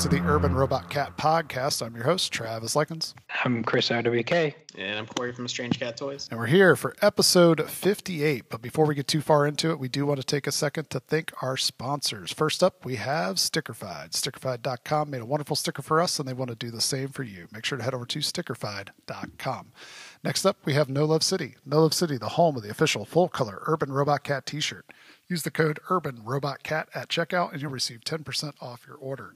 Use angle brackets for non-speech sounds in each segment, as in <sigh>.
to the Urban Robot Cat podcast. I'm your host, Travis Likens. I'm Chris RWK. And I'm Corey from Strange Cat Toys. And we're here for episode 58. But before we get too far into it, we do want to take a second to thank our sponsors. First up, we have Stickerfied. Stickerfied.com made a wonderful sticker for us, and they want to do the same for you. Make sure to head over to stickerfied.com. Next up, we have No Love City. No Love City, the home of the official full color Urban Robot Cat t shirt. Use the code Urban Robot Cat at checkout and you'll receive 10% off your order.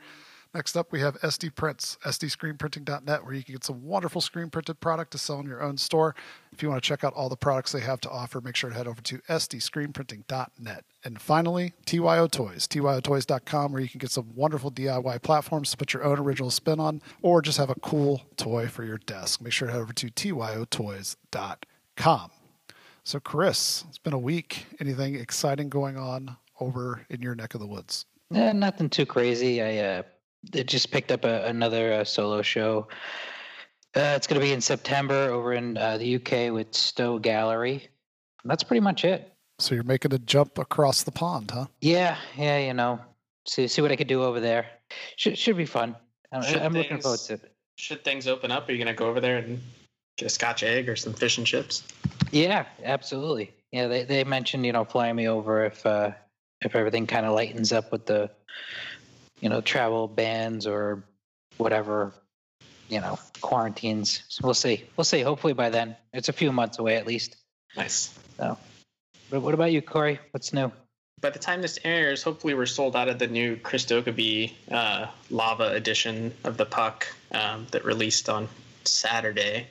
Next up, we have SD Prints, sdscreenprinting.net, where you can get some wonderful screen printed product to sell in your own store. If you want to check out all the products they have to offer, make sure to head over to sdscreenprinting.net. And finally, TYO Toys, tyotoys.com, where you can get some wonderful DIY platforms to put your own original spin on, or just have a cool toy for your desk. Make sure to head over to tyotoys.com. So, Chris, it's been a week. Anything exciting going on over in your neck of the woods? Eh, nothing too crazy. I uh, just picked up a, another uh, solo show. Uh, it's going to be in September over in uh, the UK with Stowe Gallery. That's pretty much it. So you're making a jump across the pond, huh? Yeah, yeah. You know, see see what I could do over there. Should should be fun. I'm, I'm things, looking forward to it. Should things open up? Are you going to go over there and get a Scotch egg or some fish and chips? Yeah, absolutely. Yeah, they they mentioned you know flying me over if uh, if everything kind of lightens up with the you know travel bans or whatever you know quarantines. So we'll see. We'll see. Hopefully by then, it's a few months away at least. Nice. So, but what about you, Corey? What's new? By the time this airs, hopefully we're sold out of the new Chris Dokeby uh, Lava edition of the Puck um, that released on Saturday.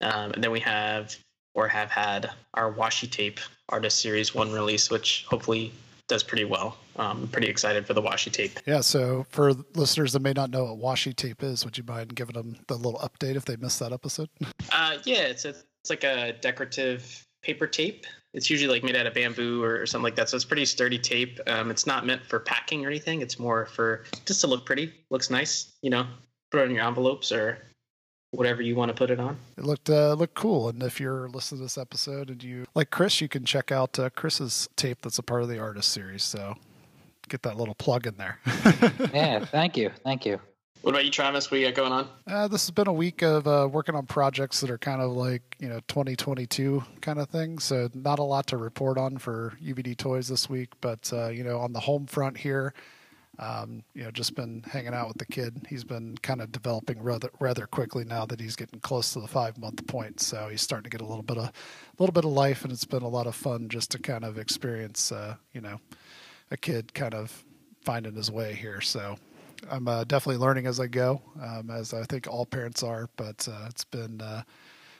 Um, and then we have or have had our washi tape artist series one release, which hopefully does pretty well. Um, I'm pretty excited for the washi tape. Yeah. So for listeners that may not know what washi tape is, would you mind giving them the little update if they missed that episode? Uh, yeah, it's a, it's like a decorative paper tape. It's usually like made out of bamboo or, or something like that. So it's pretty sturdy tape. Um, it's not meant for packing or anything. It's more for just to look pretty. Looks nice, you know. Put it on your envelopes or whatever you want to put it on. It looked uh, looked cool, and if you're listening to this episode and you like Chris, you can check out uh, Chris's tape that's a part of the artist series. So get that little plug in there. <laughs> yeah, thank you, thank you. What about you, Travis? What you got going on? Uh, this has been a week of uh, working on projects that are kind of like you know 2022 kind of thing. So not a lot to report on for UVD Toys this week, but uh, you know on the home front here. Um, you know, just been hanging out with the kid. He's been kind of developing rather rather quickly now that he's getting close to the five month point. So he's starting to get a little bit of a little bit of life, and it's been a lot of fun just to kind of experience, uh, you know, a kid kind of finding his way here. So I'm uh, definitely learning as I go, um, as I think all parents are. But uh, it's been uh,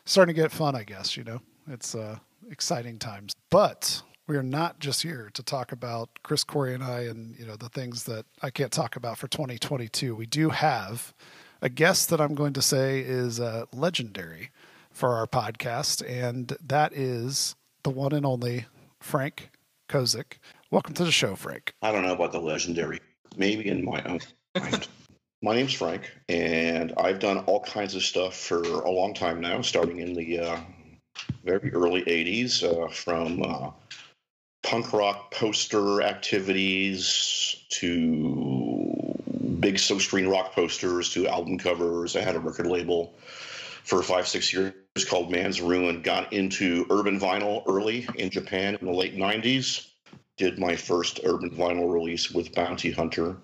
starting to get fun, I guess. You know, it's uh, exciting times, but we are not just here to talk about Chris Corey and I and you know the things that I can't talk about for 2022. We do have a guest that I'm going to say is uh, legendary for our podcast, and that is the one and only Frank Kozik. Welcome to the show, Frank. I don't know about the legendary. Maybe in my own mind. <laughs> My name's Frank, and I've done all kinds of stuff for a long time now, starting in the uh, very early 80s, uh, from uh, punk rock poster activities to big silk screen rock posters to album covers. I had a record label for five, six years called Man's Ruin. Got into urban vinyl early in Japan in the late 90s. Did my first urban vinyl release with Bounty Hunter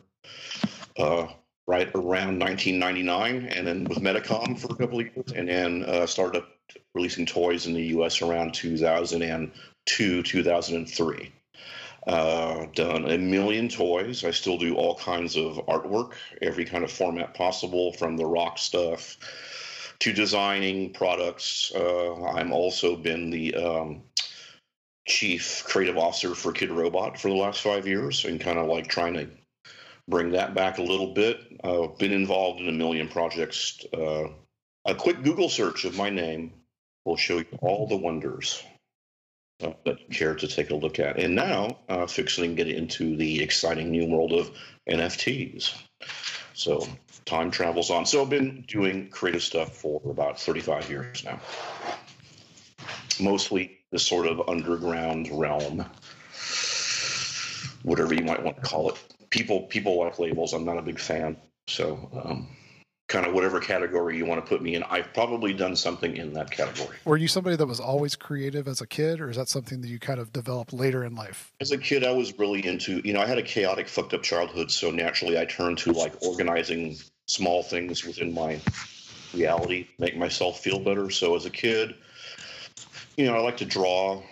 uh, right around 1999, and then with Medicom for a couple of years, and then uh, started releasing toys in the US around 2000 and 2003. Uh, done a million toys. I still do all kinds of artwork, every kind of format possible, from the rock stuff to designing products. Uh, I'm also been the um, chief creative officer for Kidrobot for the last five years, and kind of like trying to bring that back a little bit. I've uh, been involved in a million projects. Uh, a quick Google search of my name will show you all the wonders that care to take a look at. And now, uh, fixing get into the exciting new world of NFTs. So time travels on. So I've been doing creative stuff for about 35 years now. Mostly this sort of underground realm, whatever you might want to call it. People people like labels. I'm not a big fan. So, um, kind of whatever category you want to put me in, I've probably done something in that category. Were you somebody that was always creative as a kid, or is that something that you kind of developed later in life? As a kid, I was really into, you know, I had a chaotic, fucked up childhood. So naturally, I turned to like organizing small things within my reality, make myself feel better. So as a kid, you know, I like to draw,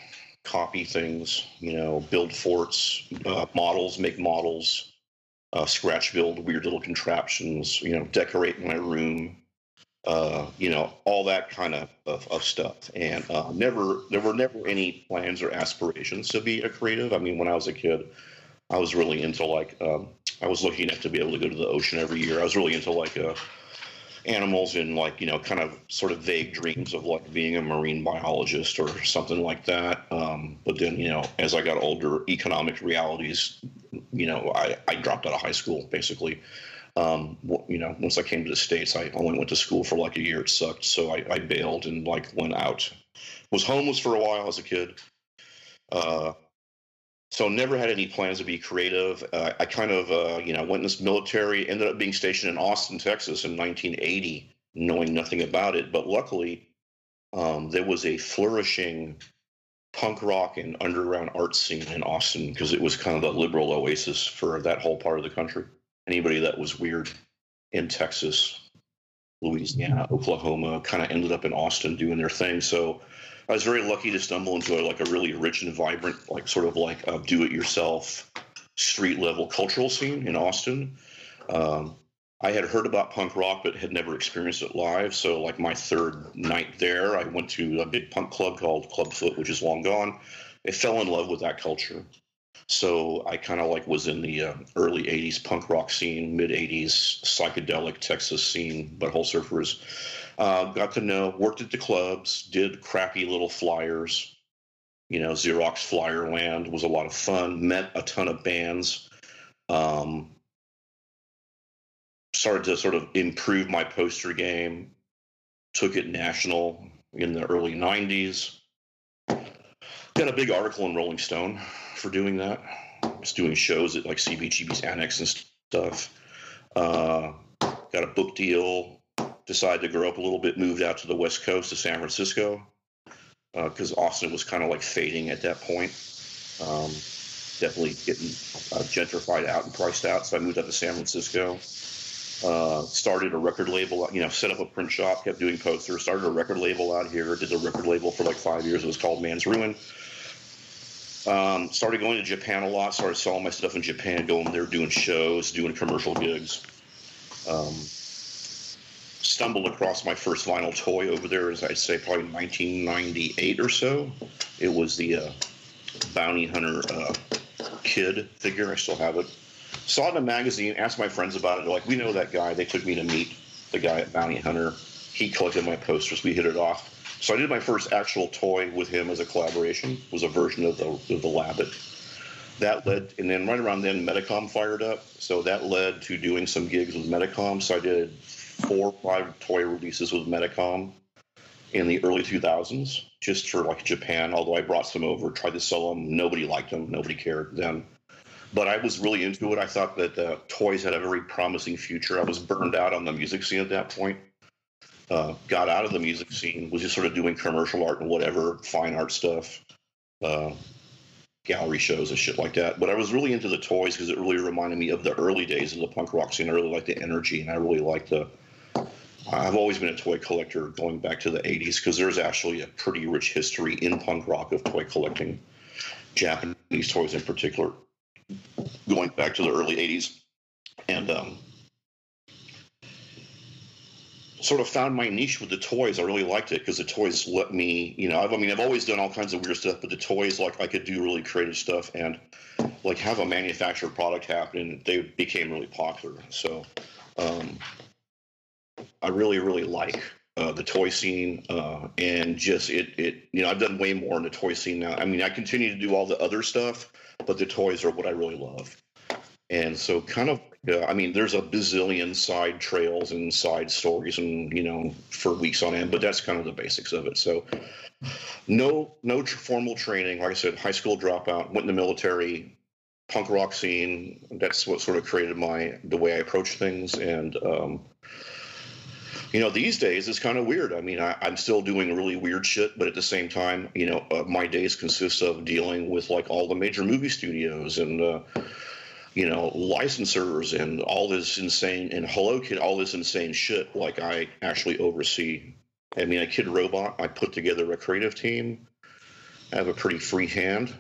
copy things, you know, build forts, uh, models, make models, uh, scratch build weird little contraptions, you know, decorate my room, uh, you know, all that kind of, of, of stuff. And uh, never, there were never any plans or aspirations to be a creative. I mean, when I was a kid, I was really into like, um, I was lucky enough to be able to go to the ocean every year. I was really into like a, animals in like you know kind of sort of vague dreams of like being a marine biologist or something like that. Um, but then you know as i got older economic realities you know i, I dropped out of high school basically. Um, you know once i came to the states i only went to school for like a year. It sucked. So i, I bailed and like went out. Was homeless for a while as a kid. Uh, so never had any plans to be creative. Uh, I kind of, uh, you know, went in this military, ended up being stationed in Austin, Texas in 1980, knowing nothing about it. But luckily, um, there was a flourishing punk rock and underground art scene in Austin because it was kind of the liberal oasis for that whole part of the country. Anybody that was weird in Texas, Louisiana, Oklahoma, kind of ended up in Austin doing their thing. So I was very lucky to stumble into a, like a really rich and vibrant, like sort of like a do-it-yourself street level cultural scene in Austin. Um, I had heard about punk rock, but had never experienced it live. So, like my third night there, I went to a big punk club called Clubfoot, which is long gone. I fell in love with that culture. So I kind of like was in the uh, early '80s punk rock scene, mid '80s psychedelic Texas scene, butthole surfers. Uh, got to know, worked at the clubs, did crappy little flyers. You know, Xerox Flyer Land was a lot of fun. Met a ton of bands. Um, started to sort of improve my poster game. Took it national in the early '90s. Got a big article in Rolling Stone for doing that. Was doing shows at like CBGB's Annex and stuff. Uh, got a book deal decided to grow up a little bit, moved out to the West Coast to San Francisco because uh, Austin was kind of like fading at that point. Um, definitely getting uh, gentrified out and priced out. So I moved out to San Francisco. Uh, started a record label, you know, set up a print shop, kept doing posters, started a record label out here, did the record label for like five years. It was called Man's Ruin. Um, started going to Japan a lot, started selling my stuff in Japan, going there, doing shows, doing commercial gigs. Um, stumbled across my first vinyl toy over there, as I'd say, probably 1998 or so. It was the uh, Bounty Hunter uh, Kid figure. I still have it. Saw it in a magazine, asked my friends about it. They're like, we know that guy. They took me to meet the guy at Bounty Hunter. He collected my posters. We hit it off. So I did my first actual toy with him as a collaboration. It was a version of the, of the Labbit. That led, and then right around then, Medicom fired up. So that led to doing some gigs with Medicom. So I did four or five toy releases with Medicom in the early 2000s, just for like Japan. Although I brought some over, tried to sell them, nobody liked them, nobody cared then. But I was really into it. I thought that uh, toys had a very promising future. I was burned out on the music scene at that point. Uh, got out of the music scene, was just sort of doing commercial art and whatever, fine art stuff, uh, gallery shows and shit like that. But I was really into the toys because it really reminded me of the early days of the punk rock scene. I really liked the energy and I really liked the I've always been a toy collector going back to the 80s because there's actually a pretty rich history in punk rock of toy collecting, Japanese toys in particular, going back to the early 80s. And um, sort of found my niche with the toys. I really liked it because the toys let me, you know, I've, I mean, I've always done all kinds of weird stuff, but the toys, like, I could do really creative stuff and like have a manufactured product happen. They became really popular. So, um, I really, really like uh, the toy scene uh, and just it, it, you know, I've done way more in the toy scene now. I mean, I continue to do all the other stuff, but the toys are what I really love. And so, kind of, uh, I mean, there's a bazillion side trails and side stories, and you know, for weeks on end. But that's kind of the basics of it. So, no, no formal training. Like I said, high school dropout, went in the military, punk rock scene. That's what sort of created my the way I approach things. And um, you know, these days it's kind of weird. I mean, I, am still doing really weird shit, but at the same time, you know, uh, my days consist of dealing with like all the major movie studios and. Uh, you know, licensors and all this insane and Hello Kid, all this insane shit. Like I actually oversee. I mean, a Kid Robot. I put together a creative team. I have a pretty free hand,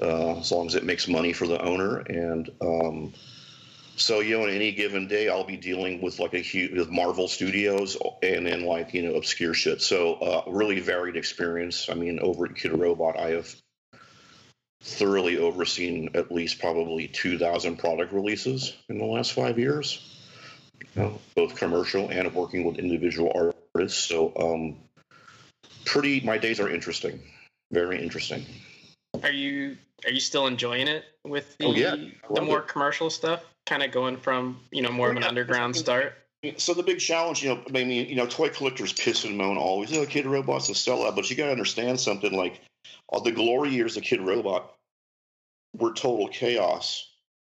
uh, as long as it makes money for the owner. And um, so, you know, on any given day, I'll be dealing with like a huge with Marvel Studios and then like you know obscure shit. So, uh, really varied experience. I mean, over at Kid Robot, I have thoroughly overseen at least probably 2,000 product releases in the last five years, you know, both commercial and working with individual artists. So, um, pretty, my days are interesting, very interesting. Are you are you still enjoying it with the oh, yeah. the more it. commercial stuff? Kind of going from you know more oh, of an yeah. underground start. So the big challenge, you know, I mean, you know, toy collectors piss and moan always. Oh, Kid Robot's a sellout, but you got to understand something. Like all the glory years of Kid Robot were total chaos,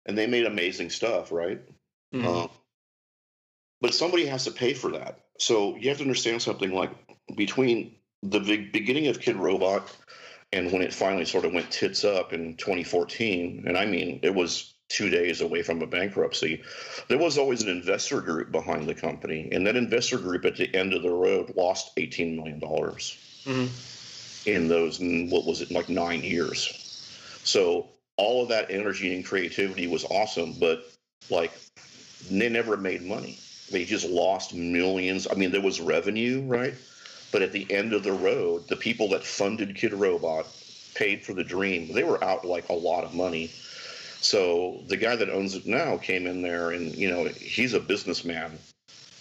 and they made amazing stuff, right? Mm-hmm. Uh, but somebody has to pay for that. So you have to understand something like between the big beginning of Kid Robot and when it finally sort of went tits up in 2014, and I mean it was two days away from a bankruptcy, there was always an investor group behind the company, and that investor group at the end of the road lost 18 million dollars mm-hmm. in those what was it like nine years. So all of that energy and creativity was awesome, but like they never made money. They just lost millions. I mean, there was revenue, right? But at the end of the road, the people that funded Kid Robot paid for the dream. They were out like a lot of money. So the guy that owns it now came in there and, you know, he's a businessman.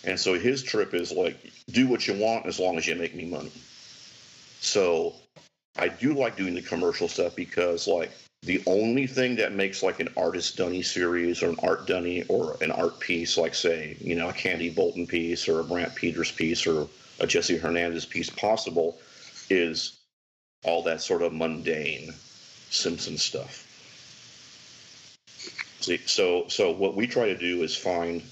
And so his trip is like, do what you want as long as you make me money. So I do like doing the commercial stuff because, like, the only thing that makes like an artist dunny series or an art dunny or an art piece, like say, you know, a Candie Bolton piece or a Brandt Peters piece or a Jesse Hernandez piece possible, is all that sort of mundane Simpson stuff. So so what we try to do is find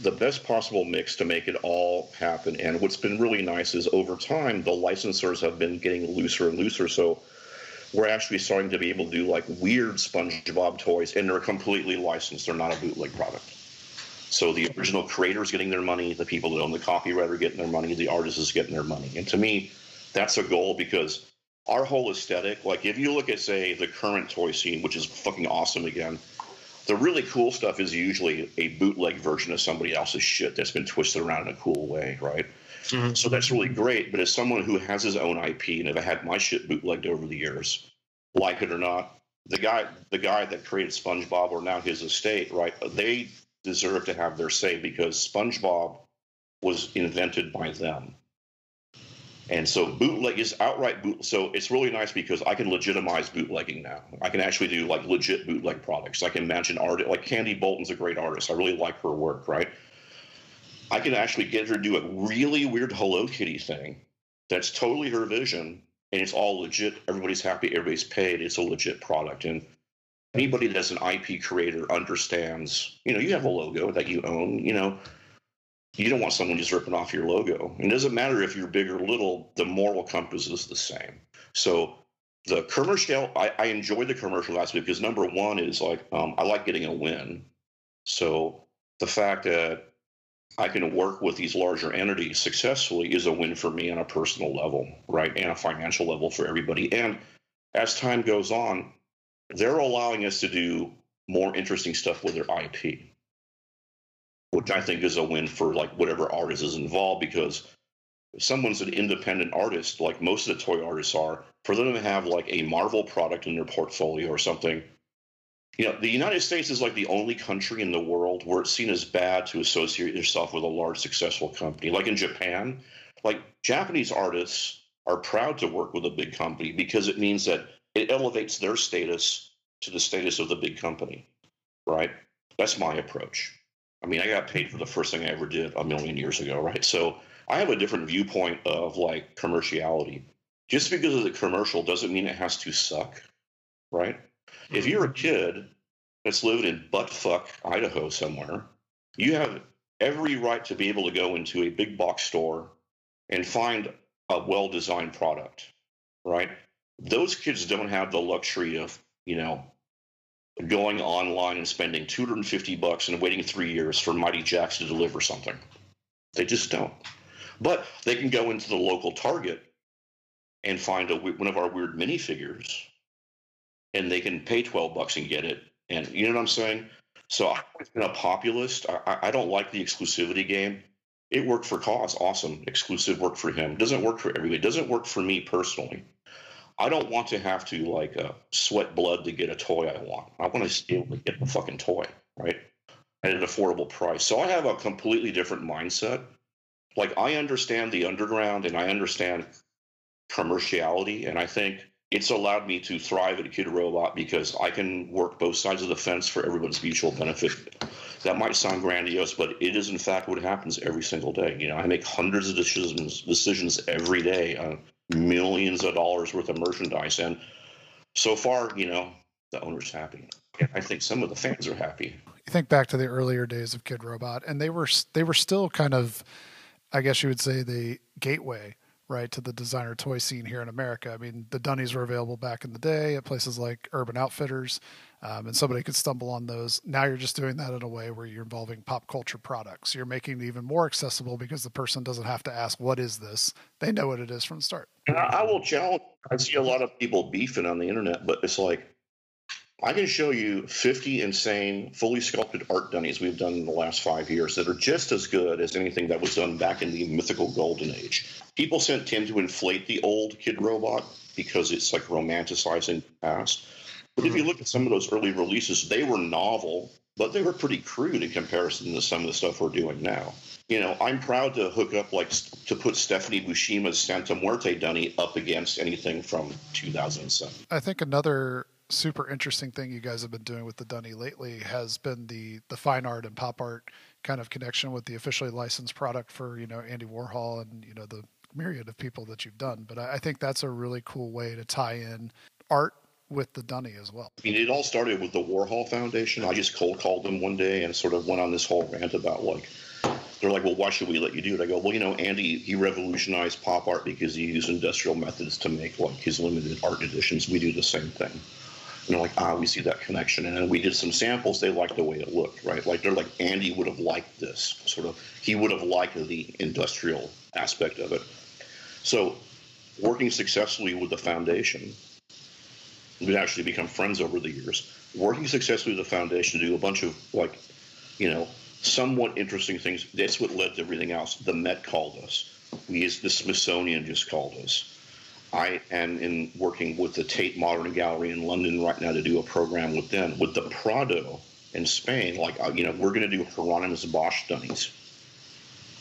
the best possible mix to make it all happen. And what's been really nice is over time the licensors have been getting looser and looser. So we're actually starting to be able to do like weird SpongeBob toys, and they're completely licensed. They're not a bootleg product. So the original creators getting their money, the people that own the copyright are getting their money, the artist is getting their money. And to me, that's a goal because our whole aesthetic, like if you look at say the current toy scene, which is fucking awesome again, the really cool stuff is usually a bootleg version of somebody else's shit that's been twisted around in a cool way, right? Mm-hmm. So that's really great. But as someone who has his own IP and have had my shit bootlegged over the years, like it or not, the guy the guy that created SpongeBob or now his estate, right? They deserve to have their say because SpongeBob was invented by them. And so bootleg is outright boot. So it's really nice because I can legitimize bootlegging now. I can actually do like legit bootleg products. I can mention art like Candie Bolton's a great artist. I really like her work, right? I can actually get her to do a really weird Hello Kitty thing that's totally her vision and it's all legit. Everybody's happy, everybody's paid. It's a legit product. And anybody that's an IP creator understands, you know, you have a logo that you own, you know, you don't want someone just ripping off your logo. It doesn't matter if you're big or little, the moral compass is the same. So the commercial, I, I enjoy the commercial aspect because number one is like, um, I like getting a win. So the fact that I can work with these larger entities successfully is a win for me on a personal level, right? And a financial level for everybody. And as time goes on, they're allowing us to do more interesting stuff with their IP, which I think is a win for like whatever artist is involved because if someone's an independent artist, like most of the toy artists are, for them to have like a Marvel product in their portfolio or something you know, the United States is like the only country in the world where it's seen as bad to associate yourself with a large successful company. Like in Japan, like Japanese artists are proud to work with a big company because it means that it elevates their status to the status of the big company, right? That's my approach. I mean, I got paid for the first thing I ever did a million years ago, right? So I have a different viewpoint of like commerciality. Just because of the commercial doesn't mean it has to suck, right? If you're a mm-hmm. kid that's living in buttfuck Idaho somewhere, you have every right to be able to go into a big box store and find a well designed product, right? Those kids don't have the luxury of, you know, going online and spending 250 bucks and waiting three years for Mighty Jaxx to deliver something. They just don't. But they can go into the local Target and find a, one of our weird minifigures and they can pay 12 bucks and get it. And you know what I'm saying? So I've been a populist. I, I don't like the exclusivity game. It worked for KAWS. Awesome. Exclusive worked for him. Doesn't work for everybody. Doesn't work for me personally. I don't want to have to like uh, sweat blood to get a toy I want. I want to be able to get the fucking toy, right? At an affordable price. So I have a completely different mindset. Like I understand the underground and I understand commerciality, and I think it's allowed me to thrive at Kid Robot because I can work both sides of the fence for everyone's mutual benefit. That might sound grandiose, but it is in fact what happens every single day. You know, I make hundreds of decisions decisions every day millions of dollars worth of merchandise, and so far, you know, the owner's happy. I think some of the fans are happy. You think back to the earlier days of Kidrobot, and they were they were still kind of, I guess you would say, the gateway right to the designer toy scene here in America. I mean, the Dunnies were available back in the day at places like Urban Outfitters, um, and somebody could stumble on those. Now you're just doing that in a way where you're involving pop culture products. You're making it even more accessible because the person doesn't have to ask, "What is this?" They know what it is from the start. I, I will challenge. I see a lot of people beefing on the internet, but it's like I can show you 50 insane, fully sculpted art dunnies we've done in the last five years that are just as good as anything that was done back in the mythical golden age. People sent tend to inflate the old kid robot because it's like romanticizing the past. But if you look at some of those early releases, they were novel, but they were pretty crude in comparison to some of the stuff we're doing now. You know, I'm proud to hook up, like, to put Stephanie Buscema's Santa Muerte Dunny up against anything from 2007. I think another super interesting thing you guys have been doing with the Dunny lately has been the the fine art and pop art kind of connection with the officially licensed product for you know Andy Warhol and you know the myriad of people that you've done. But I, I think that's a really cool way to tie in art with the Dunny as well. I mean, it all started with the Warhol Foundation. I just cold called them one day and sort of went on this whole rant about like they're like, well, why should we let you do it? I go, well, you know, Andy, he revolutionized pop art because he used industrial methods to make like his limited art editions. We do the same thing. And they're like, ah, we see that connection. And then we did some samples. They liked the way it looked, right? Like they're like, Andy would have liked this sort of. He would have liked the industrial aspect of it. So, working successfully with the foundation, we've actually become friends over the years. Working successfully with the foundation to do a bunch of like, you know, somewhat interesting things. That's what led to everything else. The Met called us. We, the Smithsonian, just called us I am in working with the Tate Modern Gallery in London right now to do a program with them. With the Prado in Spain, like uh, you know, we're going to do Hieronymus Bosch dunnies,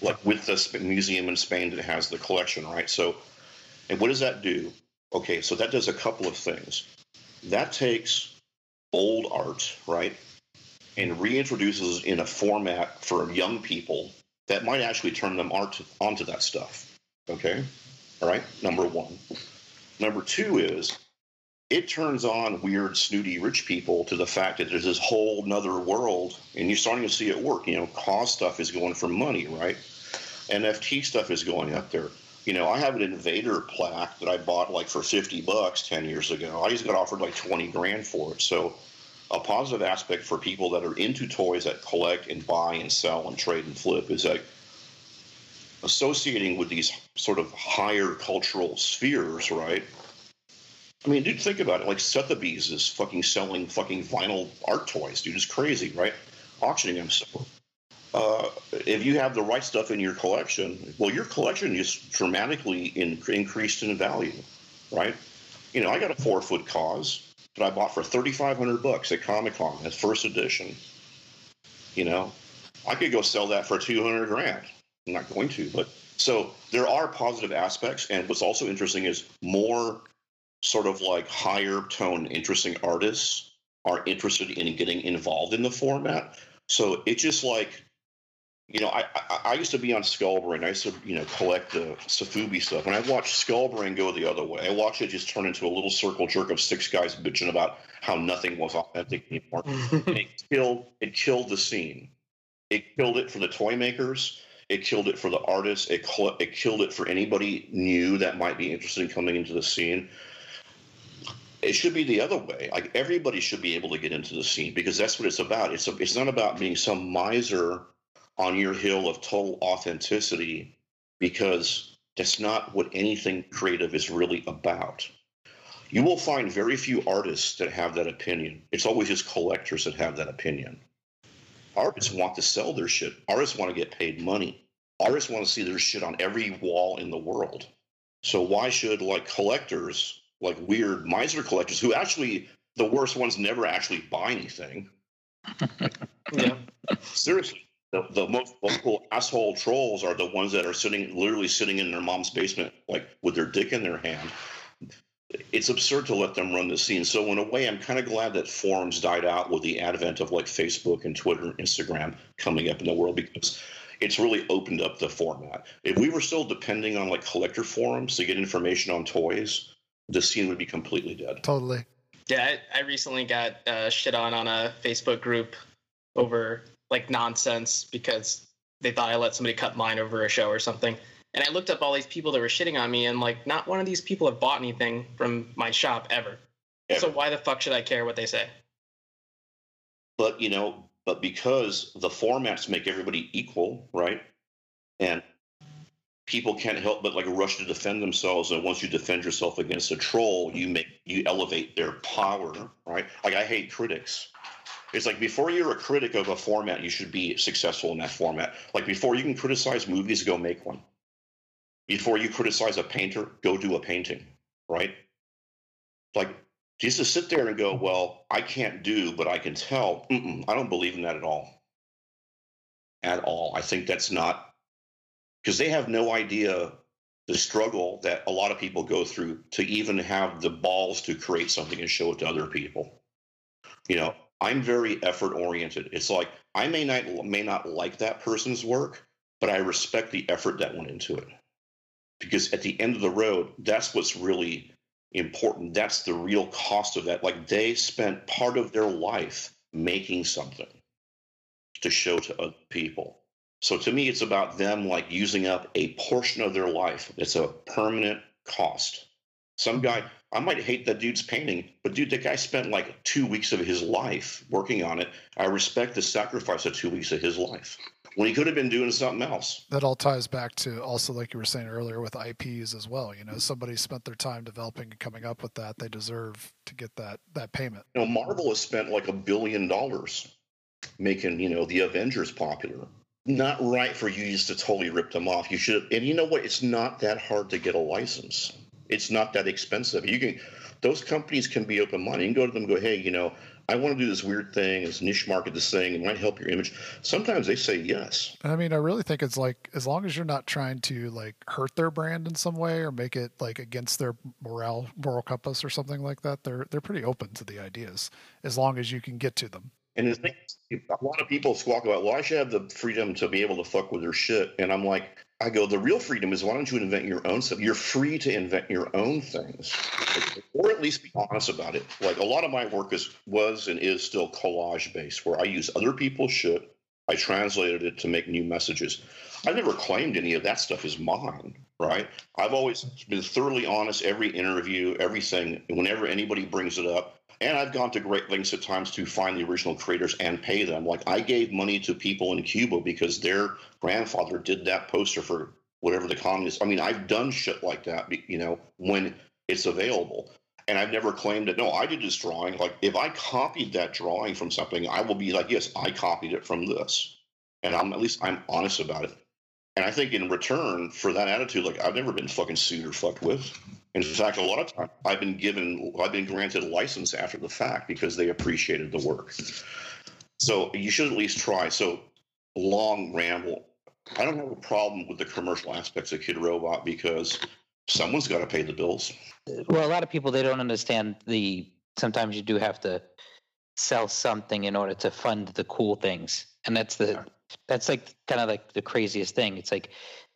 like with the museum in Spain that has the collection, right? So, and what does that do? Okay, so that does a couple of things. That takes old art, right, and reintroduces in a format for young people that might actually turn them art onto that stuff. Okay. All right, number one. Number two is it turns on weird, snooty rich people to the fact that there's this whole nother world, and you're starting to see it work. You know, KAWS stuff is going for money, right? NFT stuff is going up there. You know, I have an Invader plaque that I bought like for 50 bucks 10 years ago. I just got offered like 20 grand for it. So, a positive aspect for people that are into toys that collect and buy and sell and trade and flip is that associating with these sort of higher cultural spheres, right? I mean, dude, think about it. Like Sotheby's is fucking selling fucking vinyl art toys, dude. It's crazy, right? Auctioning them. So, uh, if you have the right stuff in your collection, well, your collection is dramatically in, increased in value, right? You know, I got a four foot KAWS that I bought for thirty five hundred bucks at Comic Con, at first edition. You know, I could go sell that for two hundred grand. I'm not going to, but so there are positive aspects. And what's also interesting is more sort of like higher tone, interesting artists are interested in getting involved in the format. So it's just like, you know, I, I, I used to be on Skullbrain. I used to, you know, collect the Sofubi stuff. And I watched Skullbrain go the other way. I watched it just turn into a little circle jerk of six guys bitching about how nothing was authentic anymore. <laughs> and it killed it killed the scene. It killed it for the toy makers. It killed it for the artists. It cl- it killed it for anybody new that might be interested in coming into the scene. It should be the other way. Like everybody should be able to get into the scene because that's what it's about. It's a, it's not about being some miser on your hill of total authenticity because that's not what anything creative is really about. You will find very few artists that have that opinion. It's always just collectors that have that opinion. Artists want to sell their shit. Artists want to get paid money. Artists want to see their shit on every wall in the world. So why should like collectors, like weird miser collectors, who actually the worst ones never actually buy anything? <laughs> yeah. Seriously, the, the most vocal asshole trolls are the ones that are sitting literally sitting in their mom's basement like with their dick in their hand it's absurd to let them run the scene so in a way i'm kind of glad that forums died out with the advent of like facebook and twitter and instagram coming up in the world because it's really opened up the format if we were still depending on like collector forums to get information on toys the scene would be completely dead Totally. Yeah, I, I recently got uh, shit on on a Facebook group over like nonsense because they thought I let somebody cut mine over a show or something. And I looked up all these people that were shitting on me, and like, not one of these people have bought anything from my shop ever. So why the fuck should I care what they say? but you know but because the formats make everybody equal right? And people can't help but like rush to defend themselves and once you defend yourself against a troll you make you elevate their power right? Like i hate critics. It's like before you're a critic of a format you should be successful in that format. Like before you can criticize movies go make one before you criticize a painter go do a painting right like just to sit there and go, well, I can't do, but I can tell. Mm-mm, I don't believe in that at all. At all. I think that's not because they have no idea the struggle that a lot of people go through to even have the balls to create something and show it to other people. You know, I'm very effort oriented. It's like I may not may not like that person's work, but I respect the effort that went into it. Because at the end of the road, that's what's really important. That's the real cost of that. Like they spent part of their life making something to show to other people. So to me, it's about them like using up a portion of their life. It's a permanent cost. Some guy, mm-hmm. I might hate that dude's painting, but dude, that guy spent like two weeks of his life working on it. I respect the sacrifice of two weeks of his life when he could have been doing something else. That all ties back to also, like you were saying earlier, with IPs as well. You know, somebody spent their time developing and coming up with that. They deserve to get that that payment. You know, Marvel has spent like a billion dollars making, you know, the Avengers popular. Not right for you just to totally rip them off. You should, and you know what? It's not that hard to get a license. It's not that expensive. You can, those companies can be open minded. You can go to them and go, hey, you know, I want to do this weird thing, this niche market, this thing, it might help your image. Sometimes they say yes. I mean, I really think it's like as long as you're not trying to like hurt their brand in some way or make it like against their morale moral compass or something like that, they're they're pretty open to the ideas as long as you can get to them. And the thing is, a lot of people squawk about, well, I should have the freedom to be able to fuck with their shit. And I'm like, I go, the real freedom is why don't you invent your own stuff? You're free to invent your own things, or at least be honest about it. Like a lot of my work is was and is still collage based, where I use other people's shit. I translated it to make new messages. I never claimed any of that stuff is mine, right? I've always been thoroughly honest every interview, everything. Whenever anybody brings it up, and I've gone to great lengths at times to find the original creators and pay them. Like I gave money to people in Cuba because their grandfather did that poster for whatever the communist. I mean, I've done shit like that, you know, when it's available. And I've never claimed that, no, I did this drawing. Like if I copied that drawing from something, I will be like, yes, I copied it from this. And I'm at least I'm honest about it. And I think in return for that attitude, like I've never been fucking sued or fucked with. In fact, a lot of times I've been given, I've been granted a license after the fact because they appreciated the work. So you should at least try. So long ramble. I don't have a problem with the commercial aspects of Kid Robot because someone's got to pay the bills. Well, a lot of people they don't understand the. Sometimes you do have to sell something in order to fund the cool things, and that's the that's like kind of like the craziest thing. It's like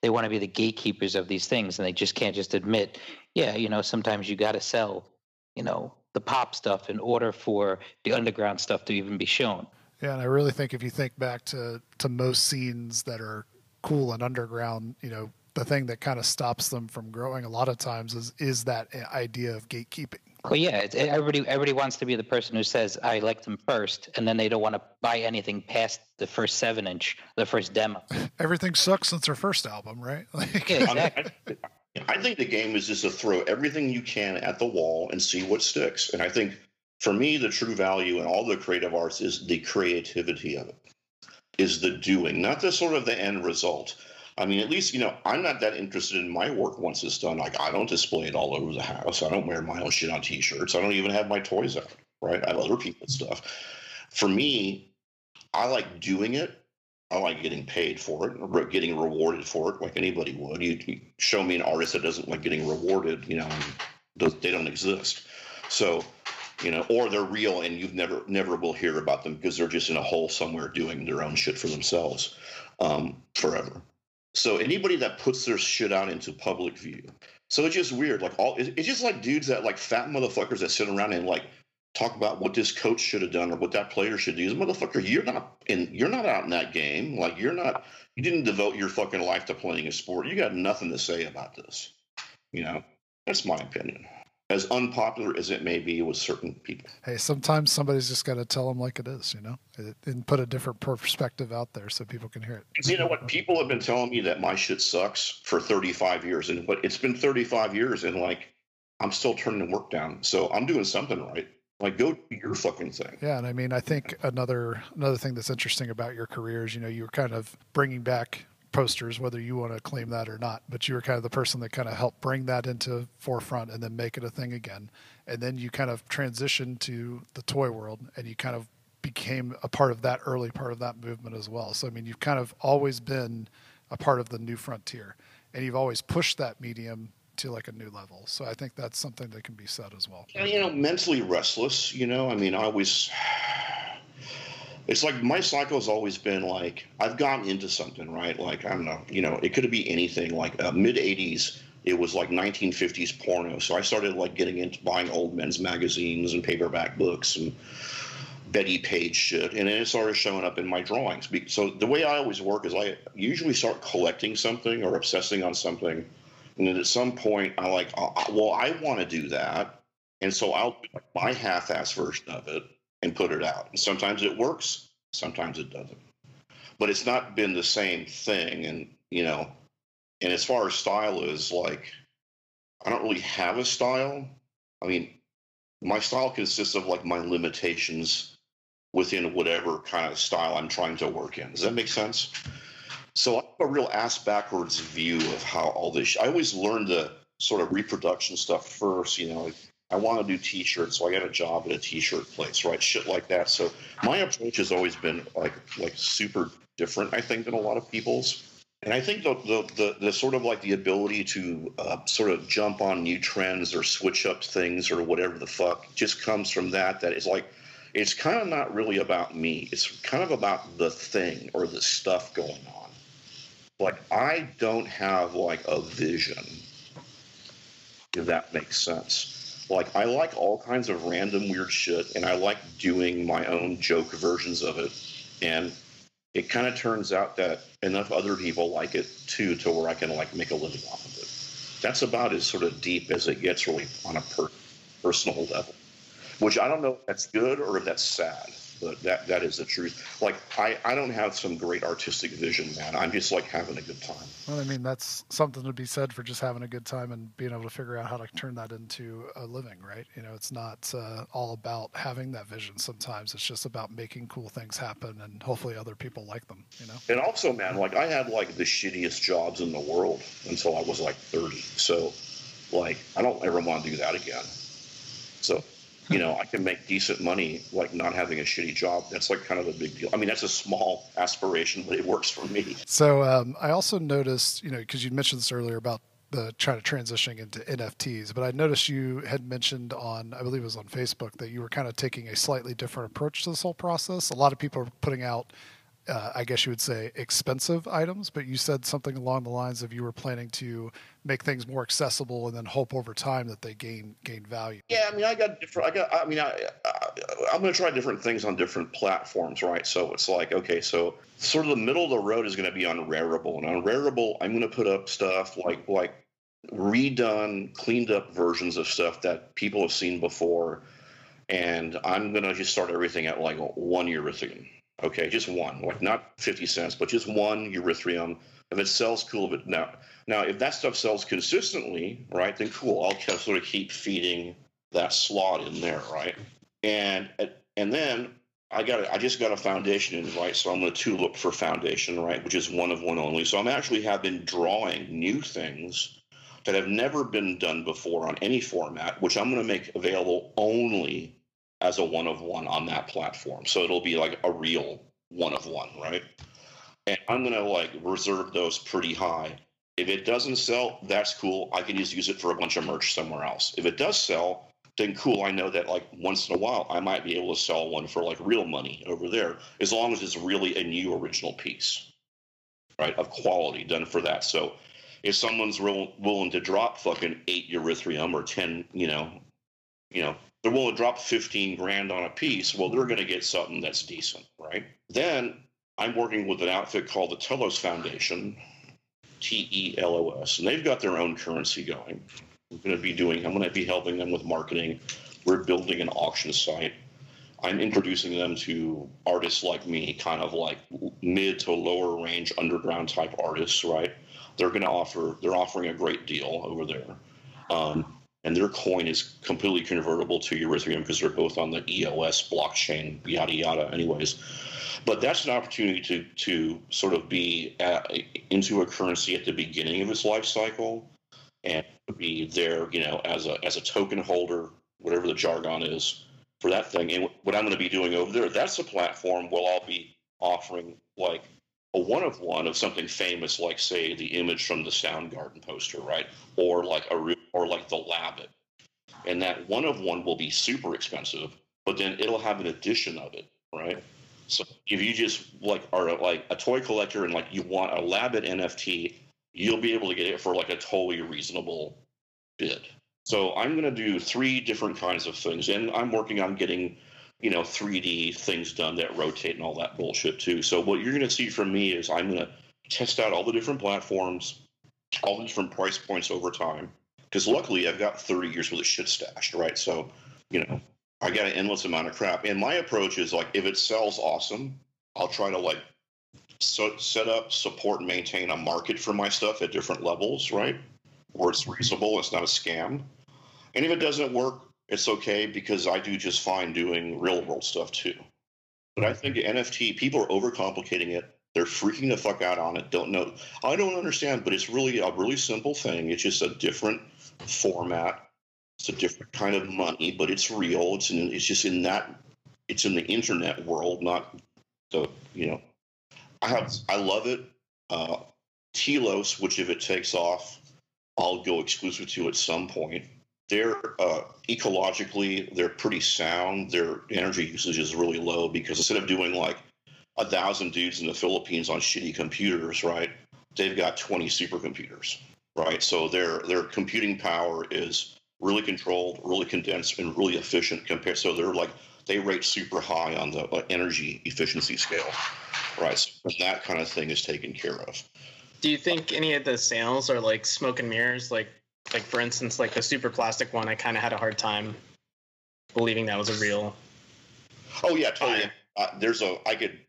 they want to be the gatekeepers of these things, and they just can't just admit, yeah, you know, sometimes you got to sell, you know, the pop stuff in order for the underground stuff to even be shown. Yeah, and I really think if you think back to to most scenes that are cool and underground, you know, the thing that kind of stops them from growing a lot of times is is that idea of gatekeeping. Well, yeah, everybody everybody wants to be the person who says I like them first, and then they don't want to buy anything past the first seven inch, the first demo. <laughs> Everything sucks since their first album, right? <laughs> Like, yeah, exactly. <laughs> I think the game is just to throw everything you can at the wall and see what sticks. And I think for me, the true value in all the creative arts is the creativity of it, is the doing, not the sort of the end result. I mean, at least, you know, I'm not that interested in my work once it's done. Like, I don't display it all over the house. I don't wear my own shit on t shirts. I don't even have my toys out, right? I have other people's stuff. For me, I like doing it. I like getting paid for it, getting rewarded for it, like anybody would. You, you show me an artist that doesn't like getting rewarded, you know, they don't exist. So, you know, or they're real and you've never never will hear about them because they're just in a hole somewhere doing their own shit for themselves um, forever. So anybody that puts their shit out into public view, so it's just weird. Like all, it's just like dudes that like fat motherfuckers that sit around and like talk about what this coach should have done or what that player should do. Motherfucker, you're not in. You're not out in that game. Like you're not. You didn't devote your fucking life to playing a sport. You got nothing to say about this. You know, that's my opinion as unpopular as it may be with certain people. Hey, sometimes somebody's just got to tell them like it is, you know, and put a different perspective out there so people can hear it. You know what? People have been telling me that my shit sucks for 35 years, and but it's been 35 years, and like I'm still turning work down, so I'm doing something right. Like, go do your fucking thing. Yeah, and I mean, I think another another thing that's interesting about your career is, you know, you were kind of bringing back posters, whether you want to claim that or not. But you were kind of the person that kind of helped bring that into forefront and then make it a thing again. And then you kind of transitioned to the toy world and you kind of became a part of that early part of that movement as well. So I mean, you've kind of always been a part of the new frontier, and you've always pushed that medium to like a new level. So I think that's something that can be said as well. You know, mentally restless. You know, I mean, I always it's like my cycle has always been like I've gotten into something, right? Like I don't know, you know, it could be anything. Like uh, mid '80s, it was like 1950s porno. So I started like getting into buying old men's magazines and paperback books and Bettie Page shit, and then it started showing up in my drawings. So the way I always work is I usually start collecting something or obsessing on something, and then at some point I like, well, I want to do that, and so I'll do my half-ass version of it and put it out. And sometimes it works, sometimes it doesn't. But it's not been the same thing. And, you know, and as far as style is, like, I don't really have a style. I mean, my style consists of like my limitations within whatever kind of style I'm trying to work in. Does that make sense? So I have a real ass backwards view of how all this. I always learned the sort of reproduction stuff first. You know, I want to do T-shirts, so I got a job at a T-shirt place, right? Shit like that. So my approach has always been like like super different, I think, than a lot of people's. And I think the the the, the sort of like the ability to uh, sort of jump on new trends or switch up things or whatever the fuck just comes from that. That is like it's kind of not really about me. It's kind of about the thing or the stuff going on. Like I don't have like a vision, if that makes sense like I like all kinds of random weird shit, and I like doing my own joke versions of it. And it kind of turns out that enough other people like it too, to where I can like make a living off of it. That's about as sort of deep as it gets, really, on a per- personal level. Which I don't know if that's good or if that's sad but that that is the truth. Like I, I don't have some great artistic vision, man. I'm just like having a good time. Well, I mean, that's something to be said for just having a good time and being able to figure out how to turn that into a living, right? You know, it's not uh, all about having that vision. Sometimes it's just about making cool things happen, and hopefully other people like them. You know. And also, man, like I had like the shittiest jobs in the world until I was like 30. So, like, I don't ever want to do that again. So you know, I can make decent money like not having a shitty job. That's like kind of a big deal. I mean, that's a small aspiration, but it works for me. So um, I also noticed, you know, because you mentioned this earlier about the trying to transitioning into NFTs, but I noticed you had mentioned on, I believe it was on Facebook, that you were kind of taking a slightly different approach to this whole process. A lot of people are putting out uh, I guess you would say, expensive items, but you said something along the lines of you were planning to make things more accessible and then hope over time that they gain gain value. Yeah, I mean, I got different. I got. I mean, I, I I'm going to try different things on different platforms, right? So it's like, okay, so sort of the middle of the road is going to be on Rarible, and on Rarible, I'm going to put up stuff like like redone, cleaned up versions of stuff that people have seen before, and I'm going to just start everything at like one Ethereum Okay, just one, like not 50 cents, but just one Ethereum. If it sells, cool. But now, now if that stuff sells consistently, right, then cool. I'll sort of keep feeding that slot in there, right? And and then I got I just got a foundation in, right? So I'm going to look for foundation, right, which is one of one only. So I'm actually have been drawing new things that have never been done before on any format, which I'm going to make available only as a one of one on that platform. So it'll be like a real one of one, right? And I'm gonna like reserve those pretty high. If it doesn't sell, that's cool. I can just use it for a bunch of merch somewhere else. If it does sell, then cool. I know that like once in a while I might be able to sell one for like real money over there, as long as it's really a new original piece, right, of quality done for that. So if someone's real, willing to drop fucking eight Ethereum or ten, you know, you know, they're willing to drop 15 grand on a piece, well, they're going to get something that's decent, right? Then I'm working with an outfit called the Telos Foundation, T E L O S, and they've got their own currency going. I'm going to be doing, I'm going to be helping them with marketing. We're building an auction site. I'm introducing them to artists like me, kind of like mid to lower range underground type artists, right? They're going to offer, they're offering a great deal over there. Um, and their coin is completely convertible to Ethereum because they're both on the EOS blockchain, yada yada. Anyways, but that's an opportunity to to sort of be at, into a currency at the beginning of its life cycle, and be there, you know, as a as a token holder, whatever the jargon is for that thing. And what I'm going to be doing over there, that's a platform where I'll be offering like a one of one of something famous, like say the image from the Soundgarden poster, right, or like a or like the Labbit. And that one of one will be super expensive, but then it'll have an edition of it, right? So if you just like are like a toy collector and like you want a Labbit NFT, you'll be able to get it for like a totally reasonable bid. So I'm going to do three different kinds of things, and I'm working on getting, you know, 3D things done that rotate and all that bullshit too. So what you're going to see from me is I'm going to test out all the different platforms, all the different price points over time, because luckily I've got 30 years worth of shit stashed, right? So, you know, I got an endless amount of crap. And my approach is like, if it sells, awesome. I'll try to like so, set up, support, and maintain a market for my stuff at different levels, right? Where it's reasonable, it's not a scam. And if it doesn't work, it's okay because I do just fine doing real world stuff too. But I think NFT, people are overcomplicating it. They're freaking the fuck out on it. Don't know. I don't understand, but it's really a really simple thing. It's just a different format. It's a different kind of money, but it's real. It's in, it's just in that it's in the internet world, not the you know. I have I love it. Uh, Telos, which if it takes off, I'll go exclusive to at some point. They're uh, ecologically they're pretty sound. Their energy usage is really low because instead of doing like a thousand dudes in the Philippines on shitty computers, right? They've got 20 supercomputers right? So their their computing power is really controlled, really condensed, and really efficient compared. So they're like they rate super high on the uh, energy efficiency scale, right? So that kind of thing is taken care of. Do you think any of the sales are like smoke and mirrors? Like, like for instance, like the Superplastic one, I kind of had a hard time believing that was a real. Oh yeah, totally. Uh, there's a I could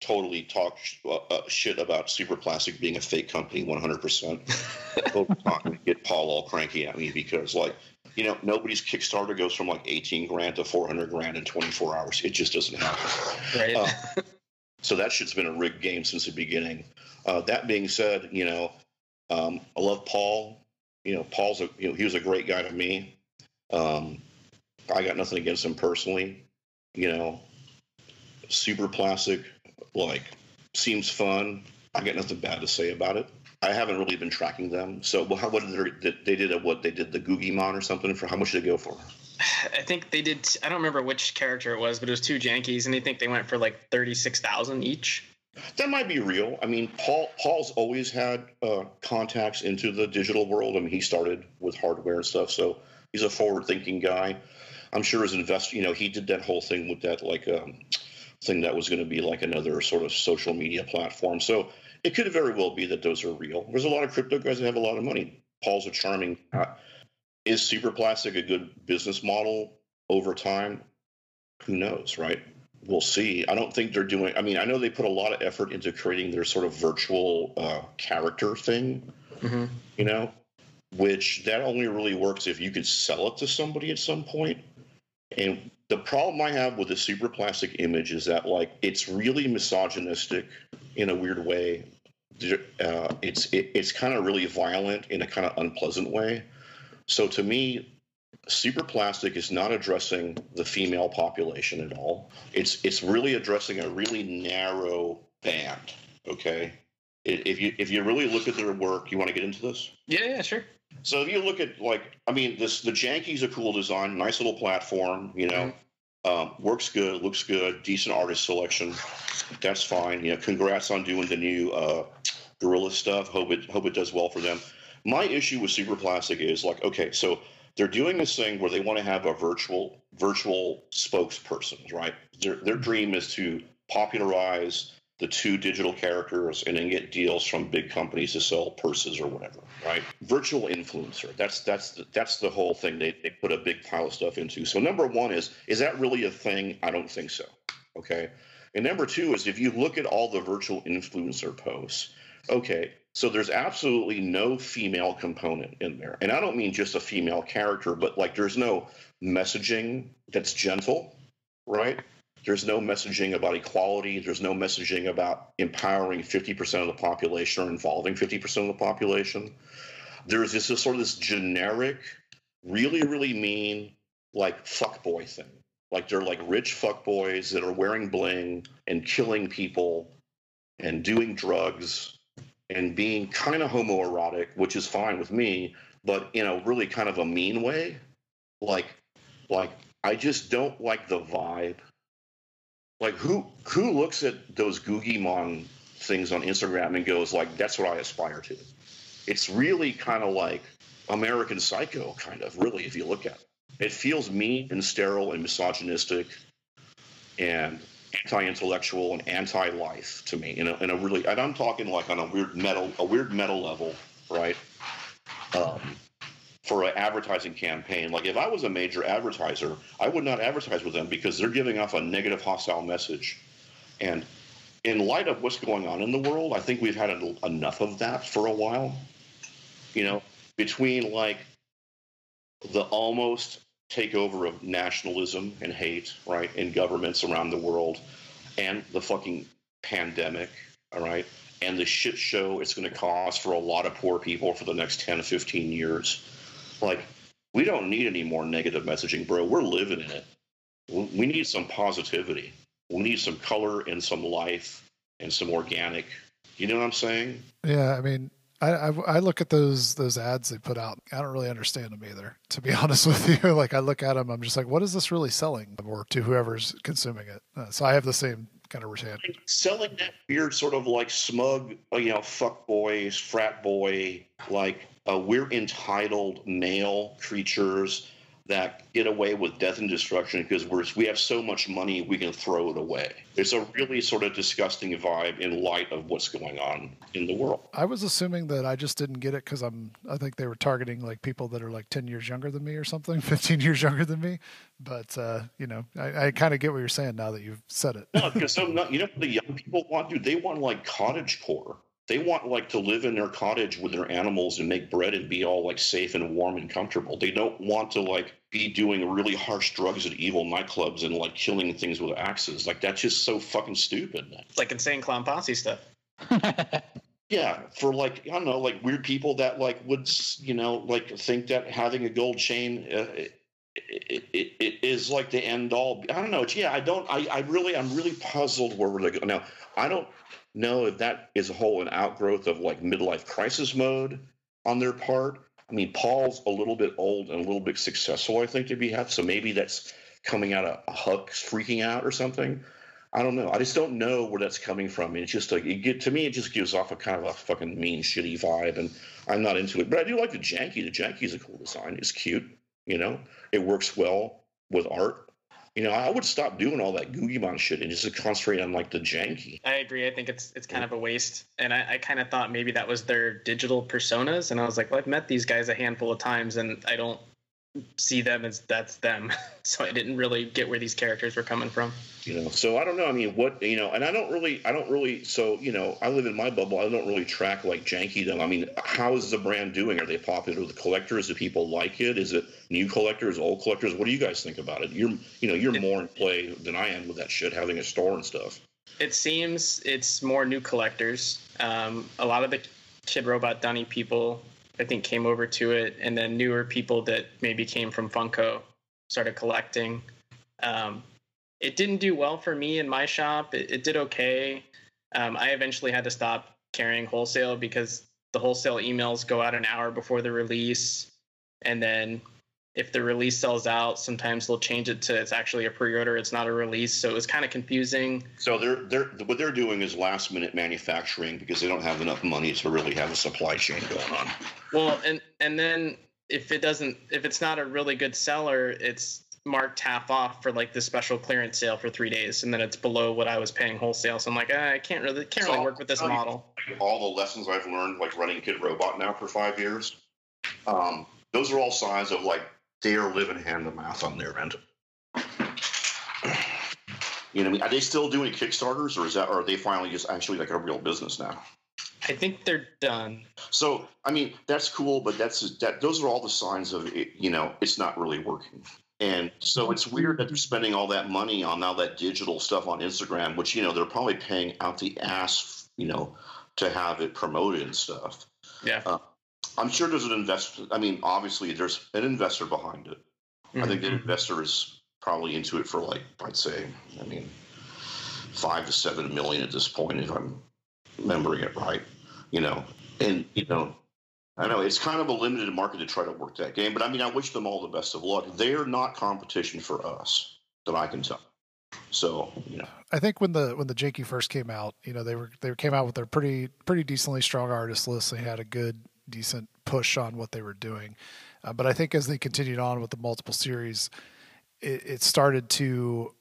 totally talk sh- uh, uh shit about Superplastic being a fake company 100%. <laughs> get Paul all cranky at me because, like, you know, nobody's Kickstarter goes from like 18 grand to 400 grand in 24 hours. It just doesn't happen. Right. Uh, so that shit's been a rigged game since the beginning. Uh, that being said, you know, um, I love Paul. You know, Paul's a you know he was a great guy to me. Um, I got nothing against him personally. You know, Superplastic like seems fun. I got nothing bad to say about it. I haven't really been tracking them. So, well, how what did they, they did a what they did the Guggimon or something for how much did they go for? I think they did. I don't remember which character it was, but it was two Jankies, and I think they went for like thirty six thousand each. That might be real. I mean, Paul Paul's always had uh, contacts into the digital world. I mean, he started with hardware and stuff, so he's a forward-thinking guy. I'm sure his invest, you know, he did that whole thing with that like um, thing that was going to be like another sort of social media platform. So it could very well be that those are real. There's a lot of crypto guys that have a lot of money. Paul's a charming. Uh, is Superplastic a good business model over time? Who knows, right? We'll see. I don't think they're doing. I mean, I know they put a lot of effort into creating their sort of virtual uh, character thing. Mm-hmm. You know, which that only really works if you could sell it to somebody at some point. And the problem I have with the Superplastic image is that like it's really misogynistic in a weird way. Uh, it's it, it's kind of really violent in a kind of unpleasant way. So to me, Superplastic is not addressing the female population at all. It's it's really addressing a really narrow band. Okay, if you if you really look at their work, you want to get into this? Yeah, yeah, sure. So if you look at like, I mean, this the Janky's a cool design, nice little platform. You know, um, works good, looks good, decent artist selection. That's fine. You know, congrats on doing the new uh, Gorilla stuff. Hope it hope it does well for them. My issue with Superplastic is like, okay, so they're doing this thing where they want to have a virtual virtual spokesperson, right? Their their mm-hmm. dream is to popularize the two digital characters and then get deals from big companies to sell purses or whatever, right? Virtual influencer. That's that's the, that's the whole thing they, they put a big pile of stuff into. So number one is is that really a thing? I don't think so. Okay. And number two is if you look at all the virtual influencer posts, okay, so there's absolutely no female component in there. And I don't mean just a female character, but like there's no messaging that's gentle, right? There's no messaging about equality. There's no messaging about empowering 50% of the population or involving 50% of the population. There's this, this sort of this generic, really, really mean, like fuckboy thing. Like they're like rich fuckboys that are wearing bling and killing people and doing drugs and being kind of homoerotic, which is fine with me, but in a really kind of a mean way. Like, like I just don't like the vibe like who who looks at those Guggimon things on Instagram and goes like, "That's what I aspire to." It's really kind of like American Psycho, kind of really, if you look at it. It feels mean and sterile and misogynistic, and anti-intellectual and anti-life to me in a, in a really and I'm talking like on a weird metal a weird metal level, right? Um, for an advertising campaign. Like if I was a major advertiser, I would not advertise with them because they're giving off a negative, hostile message. And in light of what's going on in the world, I think we've had enough of that for a while. You know, between like the almost takeover of nationalism and hate, right, in governments around the world, and the fucking pandemic, all right, and the shit show it's going to cause for a lot of poor people for the next 10 15 years like, we don't need any more negative messaging, bro. We're living in it. We need some positivity. We need some color and some life and some organic. You know what I'm saying? Yeah, I mean, I, I, I look at those those ads they put out. I don't really understand them either, to be <laughs> honest with you. Like I look at them, I'm just like, what is this really selling, or to whoever's consuming it? Uh, so I have the same kind of retain. Selling that weird sort of like smug, you know, fuck boys, frat boy, like uh, we're entitled male creatures that get away with death and destruction because we're, we have so much money we can throw it away. It's a really sort of disgusting vibe in light of what's going on in the world. I was assuming that I just didn't get it because I'm. I think they were targeting like people that are like ten years younger than me or something, <laughs> fifteen years younger than me. But uh, you know, I, I kind of get what you're saying now that you've said it. no, because some, you know, the young people want to. They want like cottage core they want like to live in their cottage with their animals and make bread and be all like safe and warm and comfortable. They don't want to like be doing really harsh drugs at evil nightclubs and like killing things with axes. Like that's just so fucking stupid. It's like insane clown posse stuff. <laughs> yeah, for like I don't know, like weird people that like would you know like think that having a gold chain. Uh, it, it, it, it is like the end all. I don't know. Yeah, I don't. I, I really, I'm really puzzled where we're going go. Now, I don't know if that is a whole an outgrowth of like midlife crisis mode on their part. I mean, Paul's a little bit old and a little bit successful, I think, to be have. So maybe that's coming out of Huck's freaking out or something. I don't know. I just don't know where that's coming from. And it's just like it get to me. It just gives off a kind of a fucking mean, shitty vibe, and I'm not into it. But I do like the janky. The janky is a cool design. It's cute. You know, it works well with art. You know, I would stop doing all that Guggimon shit and just concentrate on like the janky. I agree. I think it's it's kind of a waste, and I, I kind of thought maybe that was their digital personas, and I was like, well, I've met these guys a handful of times, and I don't see them as that's them. <laughs> so I didn't really get where these characters were coming from. You know, so I don't know. I mean, what you know, and I don't really, I don't really. So you know, I live in my bubble. I don't really track like janky them. I mean, how is the brand doing? Are they popular with the collectors? Do people like it? Is it new collectors, old collectors? What do you guys think about it? You're, you know, you're more in play than I am with that shit, having a store and stuff. It seems it's more new collectors. Um, a lot of the Kidrobot Dunny people I think came over to it, and then newer people that maybe came from Funko started collecting. Um, it didn't do well for me in my shop. It, it did okay. Um, I eventually had to stop carrying wholesale because the wholesale emails go out an hour before the release, and then if the release sells out, sometimes they'll change it to it's actually a pre-order. It's not a release, so it was kind of confusing. So they're they're what they're doing is last minute manufacturing because they don't have enough money to really have a supply chain going on. Well, and and then if it doesn't, if it's not a really good seller, it's marked half off for like the special clearance sale for three days, and then it's below what I was paying wholesale. So I'm like, ah, I can't really can't really work with this model. All the lessons I've learned, like running Kidrobot now for five years, um, those are all signs of like they are living hand to mouth on their end. You know, I mean, are they still doing Kickstarters, or is that, or are they finally just actually like a real business now? I think they're done. So, I mean, that's cool, but that's that. Those are all the signs of it. You know, it's not really working. And so it's weird that they're spending all that money on all that digital stuff on Instagram, which you know they're probably paying out the ass, you know, to have it promoted and stuff. Yeah. Uh, I'm sure there's an investor. I mean, obviously, there's an investor behind it. Mm-hmm. I think the mm-hmm. investor is probably into it for like I'd say, I mean, five to seven million at this point, if I'm remembering it right. You know, and you know, I know it's kind of a limited market to try to work that game, but I mean, I wish them all the best of luck. They're not competition for us, that I can tell. So, you know, I think when the when the Janky first came out, you know, they were they came out with their pretty pretty decently strong artist list. They had a good decent push on what they were doing. Uh, but I think as they continued on with the multiple series, it, it started to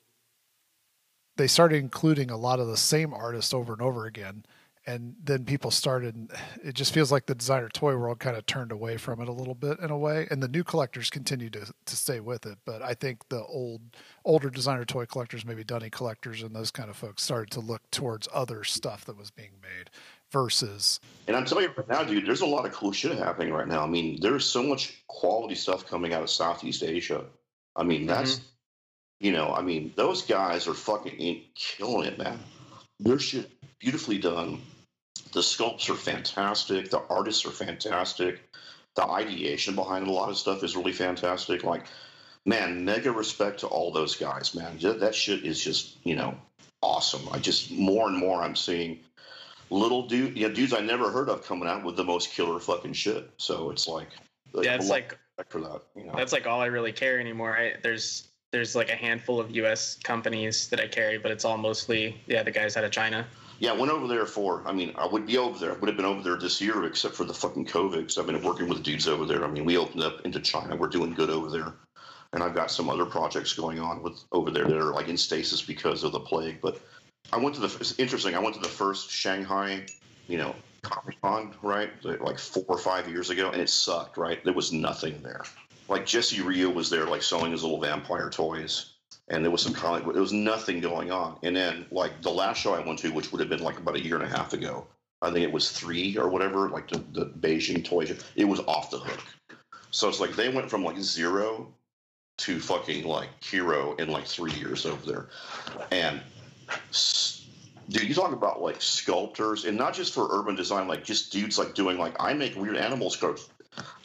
they started including a lot of the same artists over and over again. And then people started it just feels like the designer toy world kind of turned away from it a little bit in a way. And the new collectors continue to, to stay with it. But i think the old older designer toy collectors maybe dunny collectors and those kind of folks started to look towards other stuff that was being made versus. And I'm telling you right now, dude, there's a lot of cool shit happening right now. I mean, there's so much quality stuff coming out of Southeast Asia. I mean, that's, mm-hmm. you know, I mean, those guys are fucking killing it, man. Their shit beautifully done. The sculpts are fantastic. The artists are fantastic. The ideation behind a lot of stuff is really fantastic. Like, man, mega respect to all those guys, man. That shit is just, you know, awesome. I just more and more I'm seeing little dude, you know, dudes I never heard of coming out with the most killer fucking shit. So it's like, like yeah, it's like for that. You know? That's like all I really care anymore. I, there's there's like a handful of U.S. companies that I carry, but it's all mostly yeah the guys out of China. Yeah, I went over there for. I mean, I would be over there. I would have been over there this year, except for the fucking COVID. Because I've been working with dudes over there. I mean, we opened up into China. We're doing good over there, and I've got some other projects going on with over there that are like in stasis because of the plague. But I went to the. It's interesting. I went to the first Shanghai, you know, Comic Con, right, like four or five years ago, and it sucked. Right, there was nothing there. Like Jesse Ryu was there, like selling his little vampire toys, and there was some comic. There was nothing going on. And then, like the last show I went to, which would have been like about a year and a half ago, I think it was three or whatever, like the, the Beijing toy show. It was off the hook. So it's like they went from like zero to fucking like hero in like three years over there, and dude, you talk about like sculptors, and not just for urban design, like just dudes like doing like I make weird animal sculpts.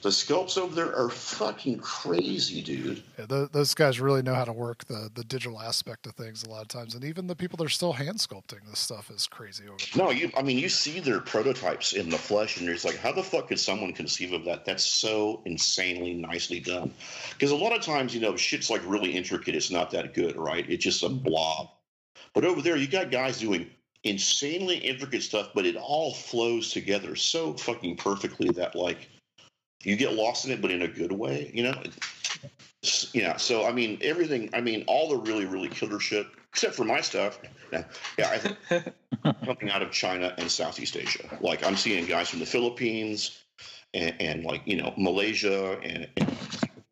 The sculpts over there are fucking crazy, dude. Yeah, the, those guys really know how to work the the digital aspect of things a lot of times, and even the people that are still hand sculpting this stuff is crazy over there. No, you. I mean, you see their prototypes in the flesh, and you're just like, how the fuck could someone conceive of that? That's so insanely nicely done. Because a lot of times, you know, shit's like really intricate. It's not that good, right? It's just a blob But over there, you got guys doing insanely intricate stuff, but it all flows together so fucking perfectly that like you get lost in it, but in a good way, you know. Yeah, so I mean, everything. I mean, all the really, really killer shit, except for my stuff. Yeah, yeah I think <laughs> coming out of China and Southeast Asia. Like I'm seeing guys from the Philippines and, and like you know Malaysia and, and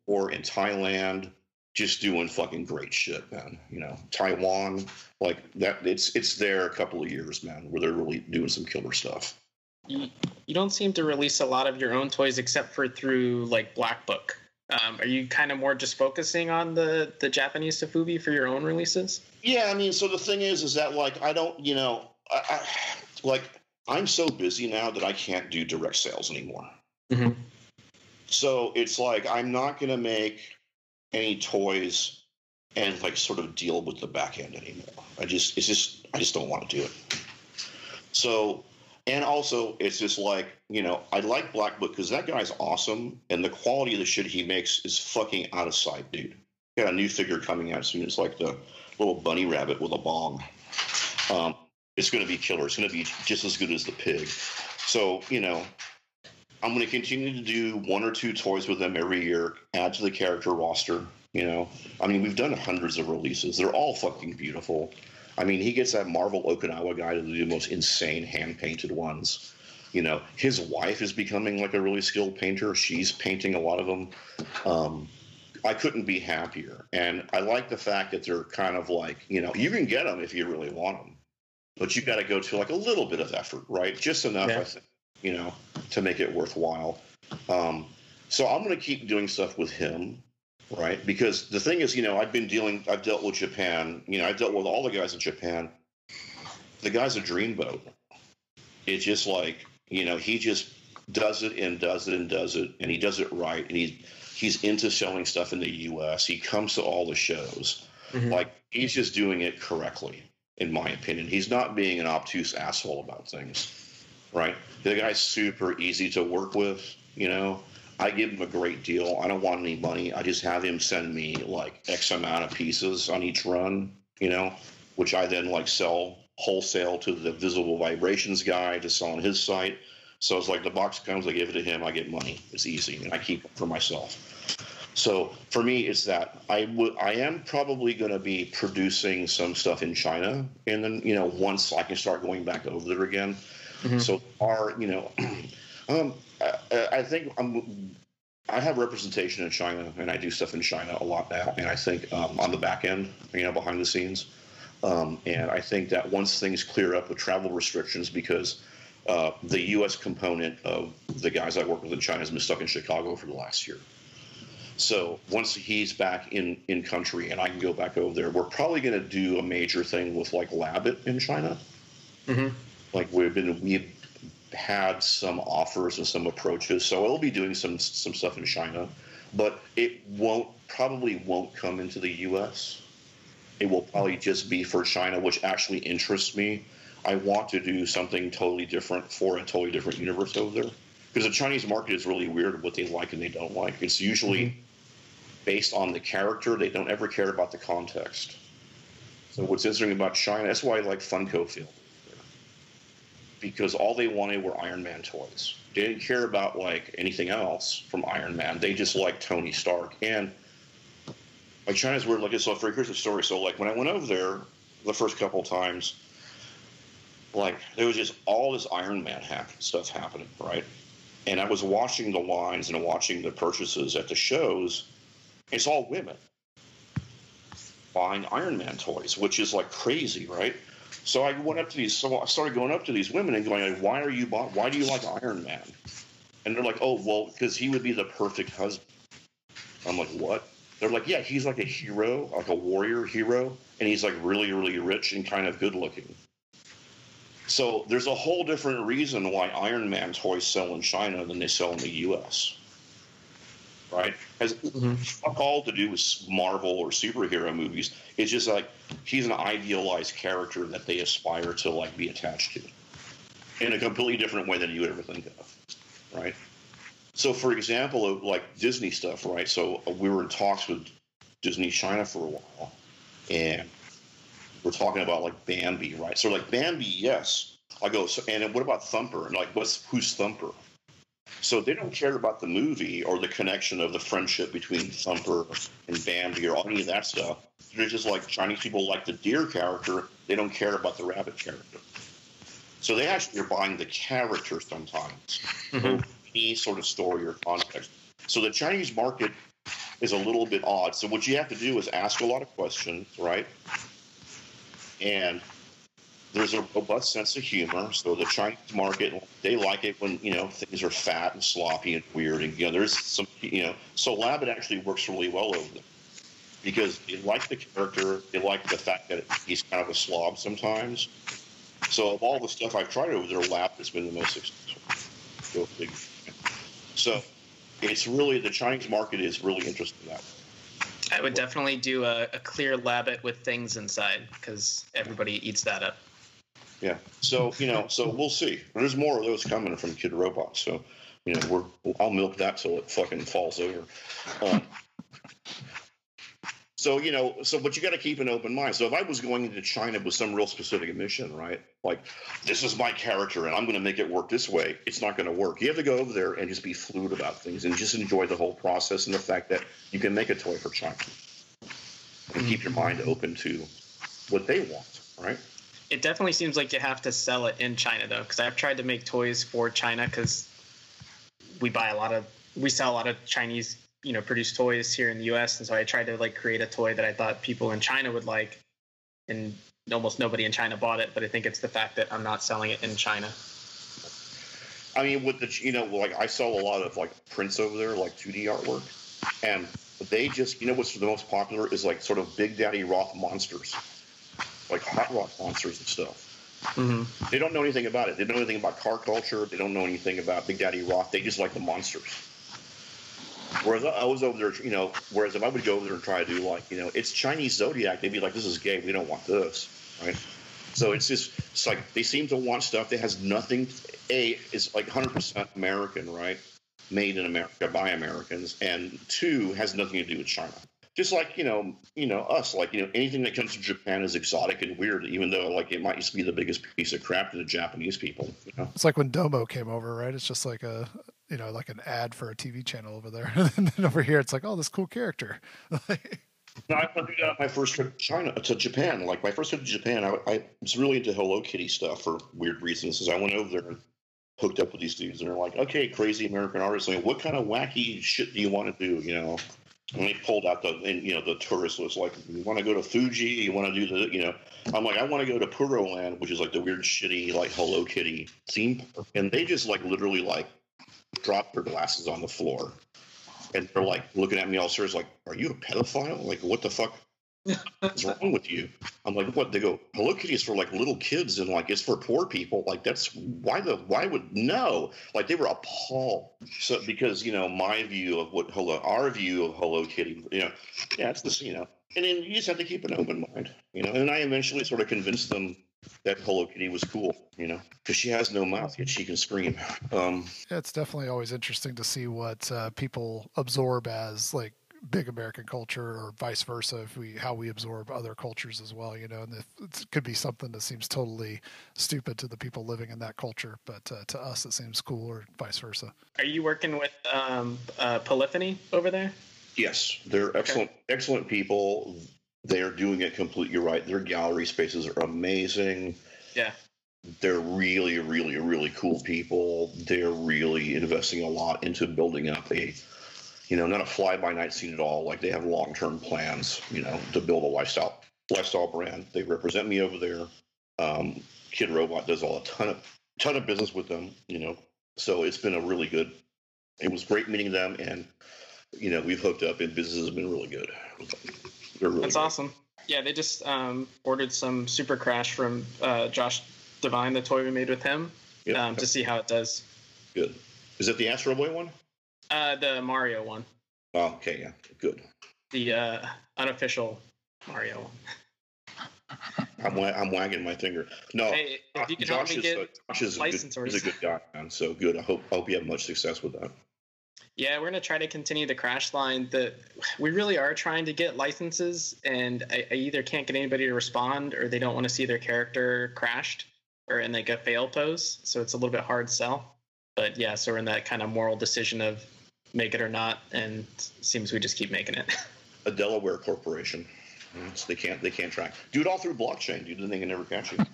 or in Thailand just doing fucking great shit, man. You know, Taiwan, like that. It's it's there a couple of years, man, where they're really doing some killer stuff. You, you don't seem to release a lot of your own toys except for through like Black Book. Um, are you kind of more just focusing on the the Japanese Sofubi for your own releases? Yeah, I mean, so the thing is, is that like I don't, you know, I, I like I'm so busy now that I can't do direct sales anymore. Mm-hmm. So it's like I'm not going to make any toys and like sort of deal with the back end anymore. I just it's just I just don't want to do it. So and also it's just like you know I like Black Book because that guy's awesome and the quality of the shit he makes is fucking out of sight, dude. Got a new figure coming out soon. It's like the little bunny rabbit with a bong. Um, it's going to be killer. It's going to be just as good as the pig. So you know, I'm going to continue to do one or two toys with them every year, add to the character roster. You know, I mean, we've done hundreds of releases. They're all fucking beautiful. I mean, he gets that Marvel Okinawa guy to do the most insane hand painted ones. You know, his wife is becoming like a really skilled painter. She's painting a lot of them. Um, I couldn't be happier. And I like the fact that they're kind of like, you know, you can get them if you really want them, but you got to go to like a little bit of effort, right? Just enough, yeah. I think, you know, to make it worthwhile. Um, so I'm going to keep doing stuff with him, right? Because the thing is, you know, I've been dealing, I've dealt with Japan. You know, I've dealt with all the guys in Japan. The guy's a dreamboat. It's just like, you know, he just does it and does it and does it, and he does it right, and he's he's into selling stuff in the U.S. He comes to all the shows. Mm-hmm. Like he's just doing it correctly, in my opinion. He's not being an obtuse asshole about things right? The guy's super easy to work with. You know, I give him a great deal. I don't want any money. I just have him send me like X amount of pieces on each run. You know, which I then like sell wholesale to the visible vibrations guy to sell on his site. So it's like the box comes, I give it to him, I get money. It's easy, and I keep it for myself. So for me, it's that I would I am probably going to be producing some stuff in China, and then you know once I can start going back over there again, Mm-hmm. So our, you know, <clears throat> um, I, I think I'm, I have representation in China, and I do stuff in China a lot now. And I think um, on the back end, you know, behind the scenes, um, and I think that once things clear up with travel restrictions, because uh, the U.S. component of the guys I work with in China has been stuck in Chicago for the last year. So once he's back in in country and I can go back over there, we're probably going to do a major thing with like Labbit in China. Mm-hmm like we've been we've had some offers and some approaches, so I'll be doing some some stuff in China, but it won't probably won't come into the U.S. It will probably just be for China, which actually interests me. I want to do something totally different for a totally different universe over there because the Chinese market is really weird what they like and they don't like. It's usually mm-hmm. based on the character. They don't ever care about the context. So what's interesting about China? That's why I like Funko Field because all they wanted were Iron Man toys. They didn't care about like anything else from Iron Man. They just liked Tony Stark. And like China's weird. Like it's so, here's the story. So like when I went over there the first couple times, like there was just all this Iron Man happen, stuff happening, right? And I was watching the lines and watching the purchases at the shows. It's all women buying Iron Man toys, which is like crazy, right? So I went up to these. So I started going up to these women and going, "Why are you? Why do you like Iron Man?" And they're like, "Oh, well, because he would be the perfect husband." I'm like, "What?" They're like, "Yeah, he's like a hero, like a warrior hero, and he's like really, really rich and kind of good looking." So there's a whole different reason why Iron Man toys sell in China than they sell in the U.S right? Has mm-hmm. fuck all to do with Marvel or superhero movies. It's just like he's an idealized character that they aspire to like be attached to in a completely different way than you would ever think of, right? So, for example, like Disney stuff, right? So uh, we were in talks with Disney China for a while, and we're talking about like Bambi, right? So like Bambi, yes. I go, so, and what about Thumper? And like, what's who's Thumper? So they don't care about the movie or the connection of the friendship between Thumper and Bambi or any of that stuff. They're just like Chinese people like the deer character. They don't care about the rabbit character. So they actually are buying the character sometimes, Mhm. any sort of story or context. So the Chinese market is a little bit odd. So what you have to do is ask a lot of questions, right? And there's a robust sense of humor. So the Chinese market, they like it when you know things are fat and sloppy and weird, and you know there's some, you know. So Labbit actually works really well over there because they like the character, they like the fact that he's kind of a slob sometimes. So of all the stuff I've tried over there, Lab has been the most successful. So it's really the Chinese market is really interested in that. I would definitely do a, a clear labbit with things inside because everybody eats that up. Yeah. So you know, so we'll see. There's more of those coming from Kidrobot. So you know, we're I'll milk that till it fucking falls over. Um, so you know, so but you got to keep an open mind. So if I was going into China with some real specific mission, right? Like this is my character, and I'm going to make it work this way. It's not going to work. You have to go over there and just be fluid about things, and just enjoy the whole process and the fact that you can make a toy for China, and keep your mind open to what they want, right? It definitely seems like you have to sell it in China though, because I've tried to make toys for China because we buy a lot of we sell a lot of Chinese you know produced toys here in the U.S. and so I tried to like create a toy that I thought people in China would like, and almost nobody in China bought it. But I think it's the fact that I'm not selling it in China. I mean, with the you know, like I sell a lot of like prints over there, like 2D artwork, and they just you know what's the most popular is like sort of Big Daddy Roth monsters, like hot rod monsters and stuff. Mm-hmm. They don't know anything about it. They don't know anything about car culture. They don't know anything about Big Daddy Roth. They just like the monsters. Whereas I was over there, you know, whereas if I would go over there and try to do like, you know, it's Chinese Zodiac, they'd be like, this is gay. We don't want this, right? So it's just, it's like they seem to want stuff that has nothing. A is like 100% American, right? Made in America by Americans, and two has nothing to do with China. Just like you know, you know us, like you know, anything that comes from Japan is exotic and weird, even though like it might just be the biggest piece of crap to the Japanese people. You know? It's like when Domo came over, right? It's just like a you know like an ad for a TV channel over there, <laughs> and then over here it's like, oh, this cool character. <laughs> No, I went through that my first trip to China to Japan. Like my first trip to Japan, I, I was really into Hello Kitty stuff for weird reasons. As I went over there and hooked up with these dudes, and they're like, "Okay, crazy American artists. like, what kind of wacky shit do you want to do?" You know, and they pulled out the and you know the tourist was Like, you want to go to Fuji? You want to do the you know? I'm like, I want to go to Puro Land, which is like the weird, shitty like Hello Kitty theme park, and they just like literally like dropped their glasses on the floor and they're like looking at me all serious, like, "Are you a pedophile? Like, what the fuck? What's wrong with you?" I'm like, "What?" They go, "Hello Kitty is for like little kids, and like it's for poor people. Like, that's why the why would no? Like, they were appalled. So because you know my view of what Hello, our view of Hello Kitty, you know, yeah, it's this, you know, and then you just have to keep an open mind, you know. And I eventually sort of convinced them that Hello Kitty was cool, you know, because she has no mouth yet she can scream. Um, Yeah, it's definitely always interesting to see what uh, people absorb as like big American culture, or vice versa. If we how we absorb other cultures as well, you know, and if, it could be something that seems totally stupid to the people living in that culture, but uh, to us it seems cool, or vice versa. Are you working with um, uh, Polyphony over there? Yes, they're excellent, excellent people. They are doing it completely right. Their gallery spaces are amazing. Yeah. They're really, really, really cool people. They're really investing a lot into building up a, you know, not a fly by night scene at all. Like they have long term plans, you know, to build a lifestyle lifestyle brand. They represent me over there. Um, Kidrobot does all a ton of ton of business with them, you know. So it's been a really good. It was great meeting them, and you know we've hooked up, and business has been really good. Really That's good. awesome. Yeah, they just um, ordered some Super Crash from uh, Josh Divine, the toy we made with him, Yeah, um, to see how it does. good. Is that the Astro Boy one? Uh, the Mario one, Oh, okay, yeah, good. the uh, unofficial Mario one. I'm, wa- I'm wagging my finger. No, Hey, if you can help Josh me is, get Josh is a good, license a good guy, man. So good. I hope I hope you have much success with that. Yeah, we're gonna try to continue the crash line. That we really are trying to get licenses, and I, I either can't get anybody to respond, or they don't want to see their character crashed, or in like a fail pose. So it's a little bit hard sell. But yeah, so we're in that kind of moral decision of make it or not, and it seems we just keep making it. <laughs> A Delaware corporation. So they can't they can't track. Do it all through blockchain, dude. Then they can never catch you. <laughs>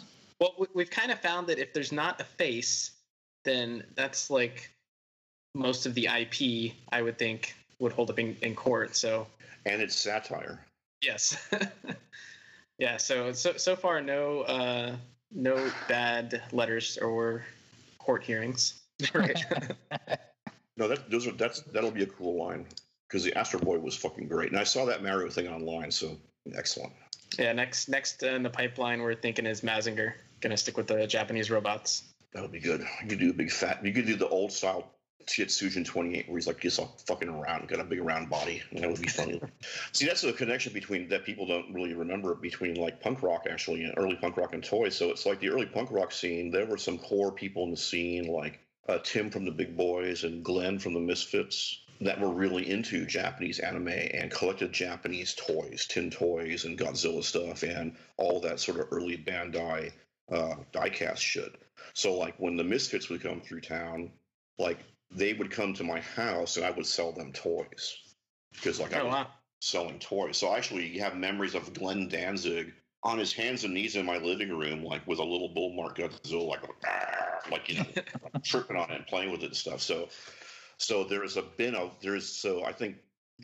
Well, we- we've kind of found that if there's not a face, then that's like most of the IP. I would think would hold up in, in court. So And it's satire. yes, <laughs> yeah. So so so far, no uh, no bad letters or court hearings. Right. No, that those are that's that'll be a cool line because the Astro Boy was fucking great, and I saw that Mario thing online. So excellent. yeah. Next next in the pipeline, we're thinking is Mazinger. Gonna stick with the Japanese robots. That would be good. You could do a big fat. You could do the old style Tetsujin 28 where he's like just all fucking around, got a big round body. And that would be funny. <laughs> See, that's the connection between that people don't really remember between like punk rock actually and early punk rock and toys. So it's like the early punk rock scene. There were some core people in the scene like uh, Tim from the Big Boys and Glenn from the Misfits that were really into Japanese anime and collected Japanese toys, tin toys and Godzilla stuff and all that sort of early Bandai uh, diecast shit. So like when the Misfits would come through town, like they would come to my house and I would sell them toys because like I Oh was wow. selling toys. So I actually have memories of Glenn Danzig on his hands and knees in my living room, like with a little Bullmark Godzilla, like "Ah," like you know, <laughs> tripping on it and playing with it and stuff. So, so there's a been a there's so I think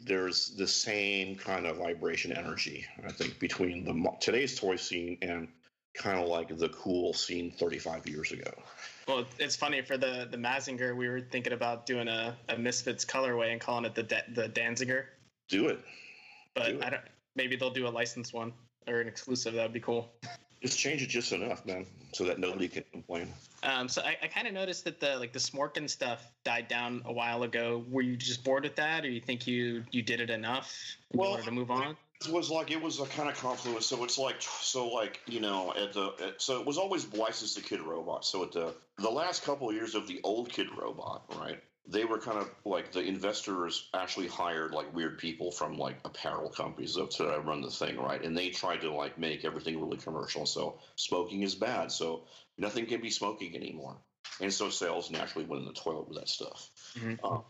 there's the same kind of vibration energy I think between the today's toy scene and kind of like the cool scene 35 years ago. Well, it's funny for the the Mazinger. We were thinking about doing a, a Misfits colorway and calling it the da- the Danziger, Do it. but Do it. I don't. Maybe they'll do a licensed one or an exclusive. That would be cool. Just change it just enough, man, so that nobody can complain. Um, so I, I kind of noticed that the like the Smorkin stuff died down a while ago. Were you just bored with that, or you think you you did it enough Well, to move on? It was like it was a kind of confluence. So it's like so like you know at the at, so it was always licensed to Kidrobot. So at the the last couple of years of the old Kid Robot, right? They were kind of like the investors actually hired like weird people from like apparel companies to to run the thing, right? And they tried to like make everything really commercial. So smoking is bad. So nothing can be smoking anymore. And so sales naturally went in the toilet with that stuff. Mhm. Um,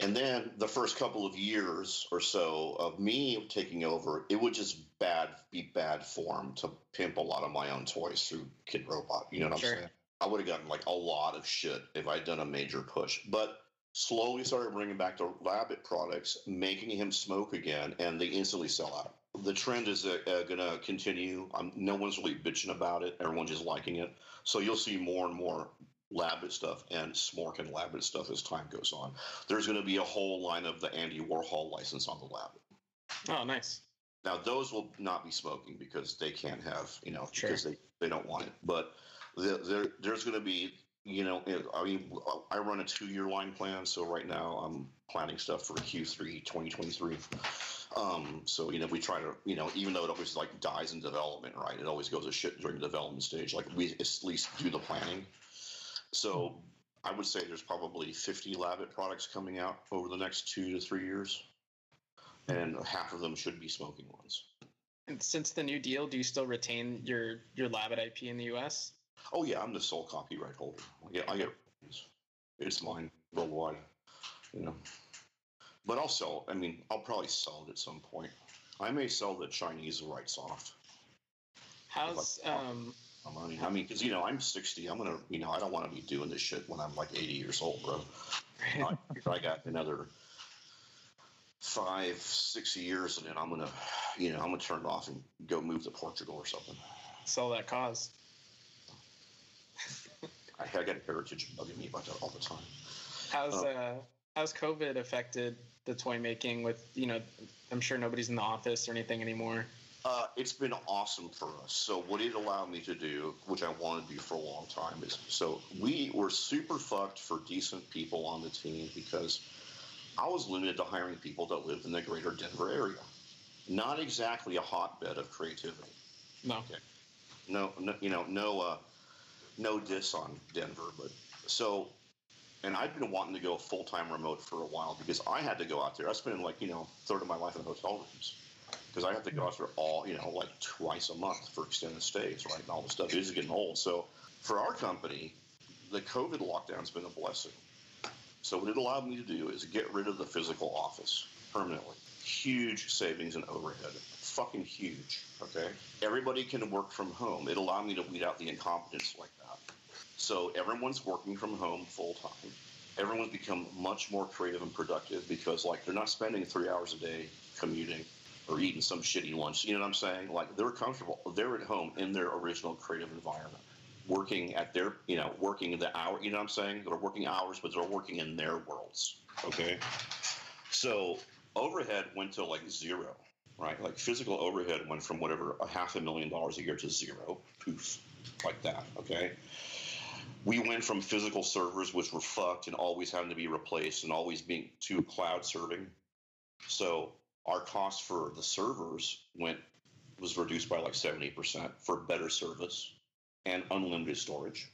and then the first couple of years or so of me taking over, it would just bad be bad form to pimp a lot of my own toys through Kidrobot. You know what Sure. I'm saying? I would have gotten like a lot of shit if I'd done a major push. But slowly started bringing back the Rabbit products, making him smoke again, and they instantly sell out. The trend is uh, uh, going to continue. Um, no one's really bitching about it. Everyone's just liking it. So you'll see more and more Labbit stuff and Smorkin' Labbit stuff as time goes on. There's going to be a whole line of the Andy Warhol license on the Labbit. Oh, nice. Now those will not be smoking because they can't have, you know, Sure. because they, they don't want it. But the, there there's going to be, you know, I mean, I run a two year line plan, so right now I'm planning stuff for Q3 2023. Um, so you know, we try to, you know, even though it always like dies in development, right? It always goes to shit during the development stage. Like we at least do the planning. So I would say there's probably 50 Labbit products coming out over the next two to three years, and half of them should be smoking ones. And since the new deal, do you still retain your your Labbit IP in the U.S.? Oh yeah, I'm the sole copyright holder. Yeah, I get it's, it's mine worldwide, you know. But I'll sell. I mean, I'll probably sell it at some point. I may sell the Chinese rights off. How's um my money. I mean, because you know, I'm 60. I'm gonna, you know, I don't want to be doing this shit when I'm like 80 years old, bro. <laughs> I, I got another five, six years, and then I'm gonna, you know, I'm gonna turn it off and go move to Portugal or something. sell that cause? I, I got heritage bugging me about that all the time. How's Oh. uh how's COVID affected the toy making? With you know, I'm sure nobody's in the office or anything anymore. Uh, it's been awesome for us. So what it allowed me to do, which I wanted to do for a long time, is so we were super fucked for decent people on the team because I was limited to hiring people that lived in the greater Denver area. Not exactly a hotbed of creativity. No. No, no you know, no, uh, no diss on Denver, but so and I've been wanting to go full time remote for a while because I had to go out there. I spent like you know third of my life in hotel rooms because I have to go out there all you know like twice a month for extended stays, right? And all the stuff is getting old. So for our company, the COVID lockdown's been a blessing. So what it allowed me to do is get rid of the physical office permanently. Huge savings in overhead. Fucking huge. Okay. Everybody can work from home. It allowed me to weed out the incompetence like that. So everyone's working from home full time. Everyone's become much more creative and productive because like they're not spending three hours a day commuting or eating some shitty lunch. You know what I'm saying? Like they're comfortable. They're at home in their original creative environment, working at their, you know, working the hour. You know what I'm saying? They're working hours, but they're working in their worlds. Okay. So overhead went to like zero, right? Like physical overhead went from whatever a half a million dollars a year to zero, poof, like that. Okay we went from physical servers, which were fucked and always having to be replaced and always being to cloud serving. So our cost for the servers went was reduced by like 70% for better service and unlimited storage.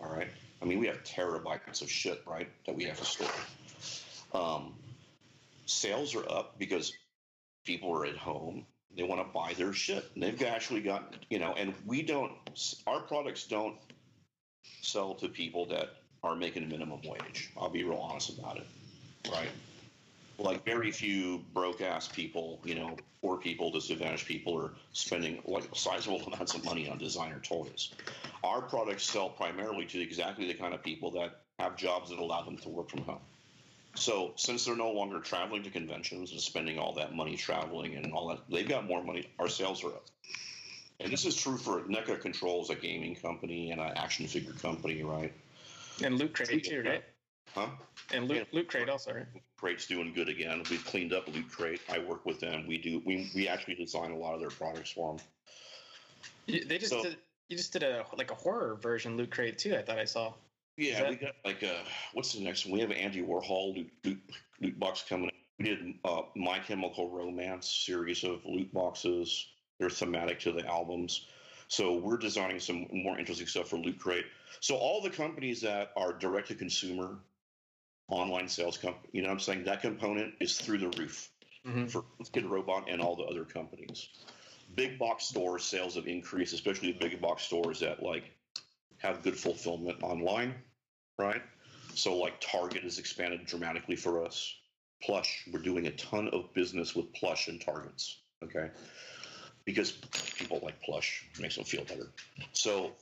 All right. I mean, we have terabytes of shit, right, that we have to store. Um, sales are up because people are at home. They want to buy their shit. And they've actually got, you know, and we don't, our products don't sell to people that are making a minimum wage. I'll be real honest about it, right? Like very few broke ass people, you know, poor people, disadvantaged people are spending like sizable <laughs> amounts of money on designer toys. Our products sell primarily to exactly the kind of people that have jobs that allow them to work from home. So since they're no longer traveling to conventions and spending all that money traveling and all that, they've got more money. Our sales are up and this is true for NECA Controls, a gaming company and an action figure company, right? And Loot Crate too, right? Huh? And Loot, Loot Crate also, right? Crate's doing good again. We've cleaned up Loot Crate. I work with them. We do. We we actually design a lot of their products for them. they just so, did. You just did a like a horror version Loot Crate too. I thought I saw. Yeah, we got like a what's the next one? We have Andy Warhol loot, loot, loot box coming. We did uh, My Chemical Romance series of loot boxes. They're thematic to the albums. So we're designing some more interesting stuff for Loot Crate. So all the companies that are direct to consumer online sales company, you know what I'm saying? That component is through the roof mm-hmm. for Kidrobot and all the other companies. Big box stores sales have increased, especially the big box stores that like have good fulfillment online, right? So like Target has expanded dramatically for us. Plush, we're doing a ton of business with Plush and Targets. Okay because people like plush makes them feel better. So,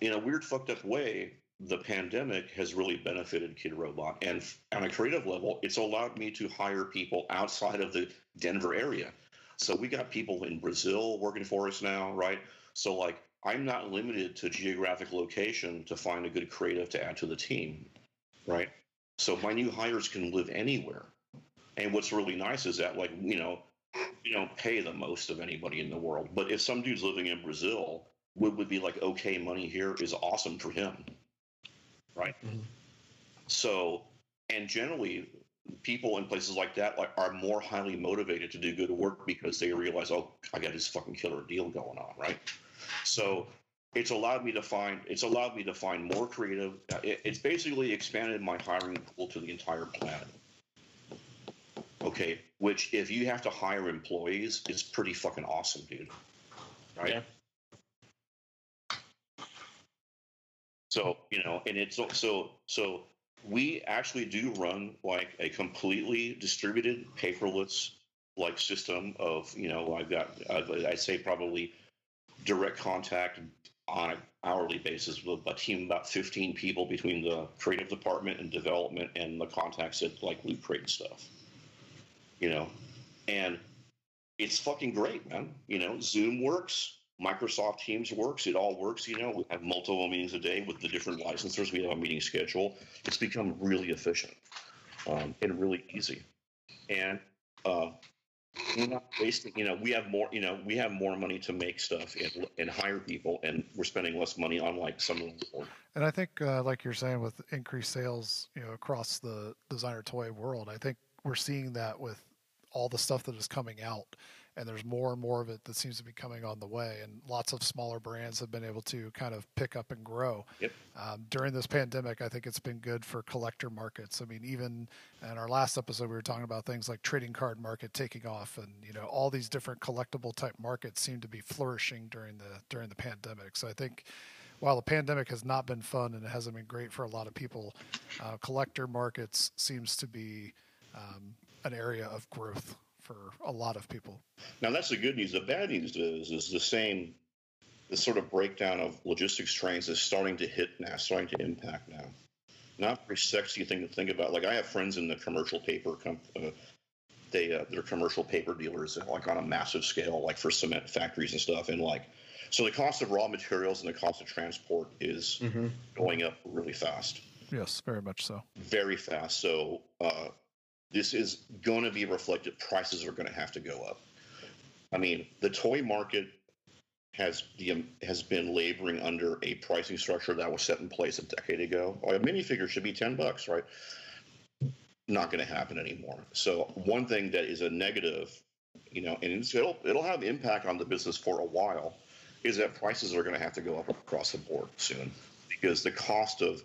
in a weird, fucked up way, the pandemic has really benefited Kidrobot, and on a creative level, it's allowed me to hire people outside of the Denver area. So we got people in Brazil working for us now, right? So like, I'm not limited to geographic location to find a good creative to add to the team, right? So my new hires can live anywhere. And what's really nice is that, like, you know, you don't pay the most of anybody in the world. But if some dude's living in Brazil, what would be like okay money here is awesome for him, right? Mm-hmm. So, and generally, people in places like that like, are more highly motivated to do good work because they realize, oh, I got this fucking killer deal going on, right? So it's allowed me to find it's allowed me to find more creative. It's basically expanded my hiring pool to the entire planet okay which if you have to hire employees is pretty fucking awesome dude. Right? Yeah. so you know and it's so so we actually do run like a completely distributed paperless like system of you know i've got i'd say probably direct contact on an hourly basis with a team of about 15 people between the creative department and development and the contacts at like loot crate and stuff you know, and it's fucking great, man. You know, Zoom works, Microsoft Teams works, it all works. You know, we have multiple meetings a day with the different licensors. We have a meeting schedule. It's become really efficient um, and really easy, and uh, we're not wasting. You know, we have more. You know, we have more money to make stuff and, and hire people, and we're spending less money on like some of the. And I think, uh, like you're saying, with increased sales, you know, across the designer toy world, I think we're seeing that with all the stuff that is coming out and there's more and more of it that seems to be coming on the way and lots of smaller brands have been able to kind of pick up and grow. Yep. um, during this pandemic i think it's been good for collector markets. I mean even in our last episode we were talking about things like trading card market taking off and you know all these different collectible type markets seem to be flourishing during the during the pandemic. So i think while the pandemic has not been fun and it hasn't been great for a lot of people uh, collector markets seems to be um, an area of growth for a lot of people Now that's the good news. The bad news is is the same. The sort of breakdown of logistics trains is starting to hit now, starting to impact now. Not a very sexy thing to think about. Like I have friends in the commercial paper. Com- uh, they uh, they're commercial paper dealers, like on a massive scale, like for cement factories and stuff. And like, so the cost of raw materials and the cost of transport is Mm-hmm. going up really fast yes very much so very fast. So uh, this is going to be reflected. Prices are going to have to go up. I mean, the toy market has the um, has been laboring under a pricing structure that was set in place a decade ago. A minifigure should be ten bucks, right? Not going to happen anymore. So one thing that is a negative, you know, and it'll it'll have impact on the business for a while, is that prices are going to have to go up across the board soon because the cost of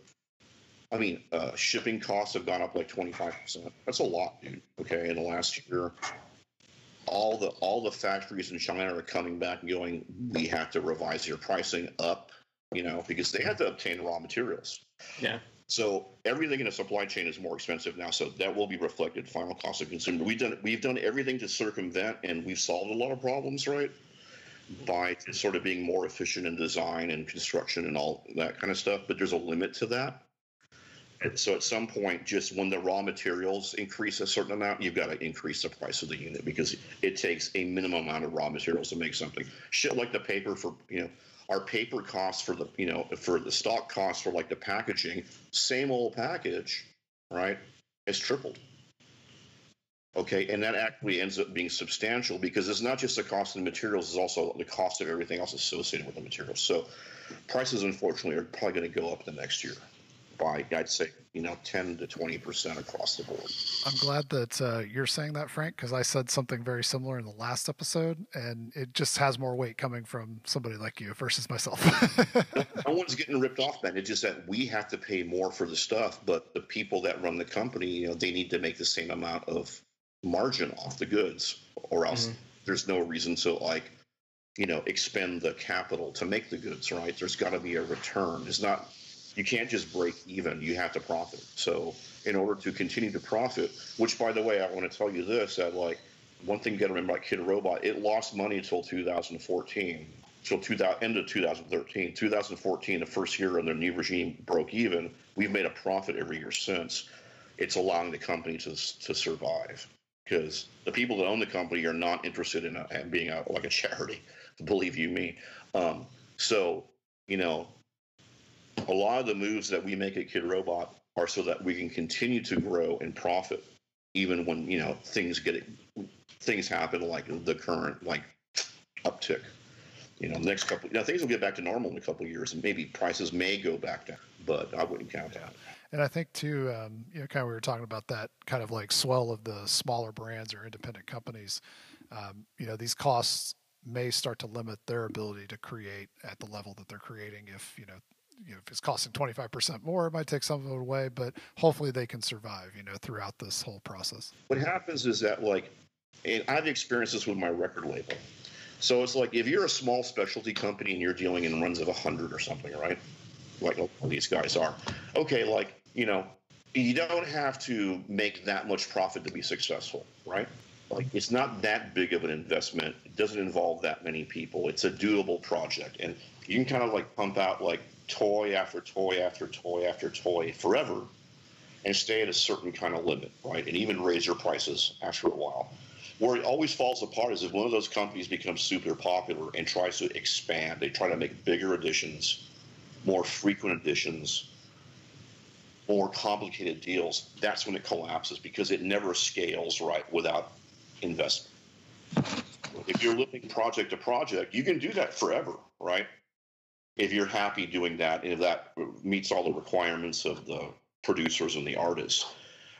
I mean, uh, shipping costs have gone up like 25%. That's a lot, dude. Okay. In the last year, all the all the factories in China are coming back and going, we have to revise your pricing up, you know, because they have to obtain raw materials. Yeah. So everything in the supply chain is more expensive now. So that will be reflected final cost of consumer. We've done we've done everything to circumvent and we've solved a lot of problems, right? By sort of being more efficient in design and construction and all that kind of stuff. But there's a limit to that. And so at some point, just when the raw materials increase a certain amount, you've got to increase the price of the unit because it takes a minimum amount of raw materials to make something. Shit like the paper for you know our paper costs for the you know for the stock costs for like the packaging, same old package, right? Has tripled. Okay, and that actually ends up being substantial because it's not just the cost of the materials; it's also the cost of everything else associated with the materials. So, prices unfortunately are probably going to go up the next year by I'd say you know ten to twenty percent across the board. I'm glad that uh, you're saying that, Frank, because I said something very similar in the last episode, and it just has more weight coming from somebody like you versus myself. <laughs> no one's getting ripped off, man. It's just that we have to pay more for the stuff, but the people that run the company, you know, they need to make the same amount of margin off the goods, or else Mhm. there's no reason to like, you know, expend the capital to make the goods. Right? There's got to be a return. It's not. You can't just break even. You have to profit. So, in order to continue to profit, which, by the way, I want to tell you this: that like one thing you got to remember about Kidrobot, it lost money until 2014, till 2000, end of 2013. 2014, the first year under the new regime broke even. We've made a profit every year since. It's allowing the company to to survive because the people that own the company are not interested in, a, in being a, like a charity. <laughs> Believe you me. Um, so you know, a lot of the moves that we make at Kidrobot are so that we can continue to grow and profit, even when you know things get things happen like the current like uptick. You know, next couple, now things will get back to normal in a couple years, and maybe prices may go back down, but I wouldn't count that. and I think too, um, you know, kind of we were talking about that kind of like swell of the smaller brands or independent companies. Um, you know, these costs may start to limit their ability to create at the level that they're creating. If you know, you know, if it's costing twenty five percent more, it might take some of it away, but hopefully they can survive. You know, throughout this whole process. what happens is that like and i've experienced this with my record label. So it's like if you're a small specialty company and you're dealing in runs of 100 or something right? Like these guys are. Okay like you know you don't have to make that much profit to be successful right? Like it's not that big of an investment. It doesn't involve that many people. It's a doable project. And you can kind of like pump out like toy after toy after toy after toy forever and stay at a certain kind of limit, right? And even raise your prices after a while. Where it always falls apart is if one of those companies becomes super popular and tries to expand. They try to make bigger editions, more frequent editions, more complicated deals. That's when it collapses because it never scales right without investment. If you're living project to project, you can do that forever, right? If you're happy doing that, and if that meets all the requirements of the producers and the artists.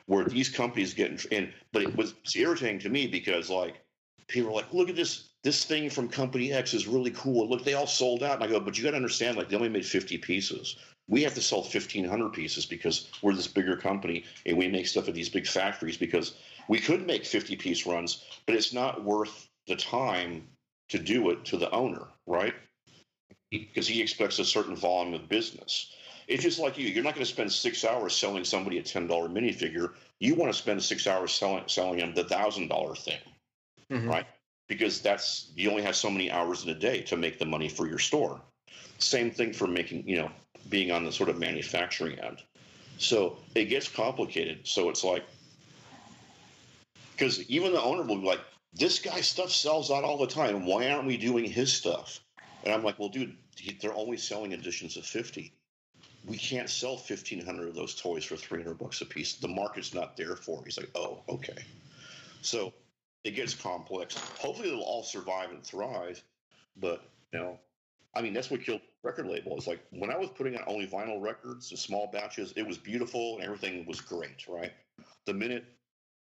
where these companies get in. But it was irritating to me because like people are like, look at this this thing from company X is really cool. Look, they all sold out. And I go, but you got to understand, like they only made 50 pieces. We have to sell 1,500 pieces because we're this bigger company and we make stuff at these big factories because we could make 50 piece runs, but it's not worth the time to do it to the owner, right? Because he expects a certain volume of business. It's just like you. You're not going to spend six hours selling somebody a $10 minifigure. You want to spend six hours selling selling them the thousand dollar thing, mm-hmm. right? Because that's you only have so many hours in a day to make the money for your store. Same thing for making, you know, being on the sort of manufacturing end. So it gets complicated. So it's like, because even the owner will be like, this guy's stuff sells out all the time. Why aren't we doing his stuff? And I'm like, well, dude, they're only selling editions of 50. We can't sell 1,500 of those toys for 300 bucks a piece. The market's not there for it. He's like, oh, okay. So it gets complex. Hopefully, they'll all survive and thrive. But, you know, I mean, that's what killed record label. Is like when I was putting out only vinyl records, the small batches, it was beautiful and everything was great, right? The minute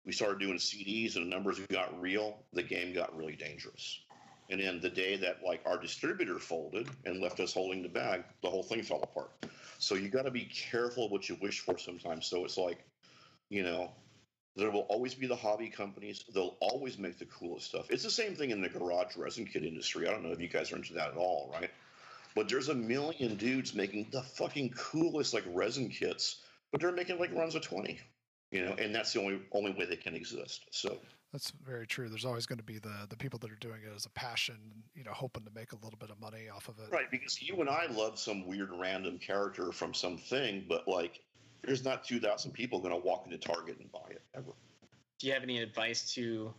we started doing CDs and the numbers got real, the game got really dangerous. And then the day that like our distributor folded and left us holding the bag, the whole thing fell apart. So you got to be careful what you wish for sometimes. So it's like, you know, there will always be the hobby companies. They'll always make the coolest stuff. It's the same thing in the garage resin kit industry. I don't know if you guys are into that at all, right? But there's a million dudes making the fucking coolest like resin kits, but they're making like runs of 20 you know, and that's the only only way they can exist. So that's very true. There's always going to be the the people that are doing it as a passion, you know, hoping to make a little bit of money off of it. Right, because you and I love some weird random character from something, but like, there's not two thousand people going to walk into Target and buy it ever. Do you have any advice to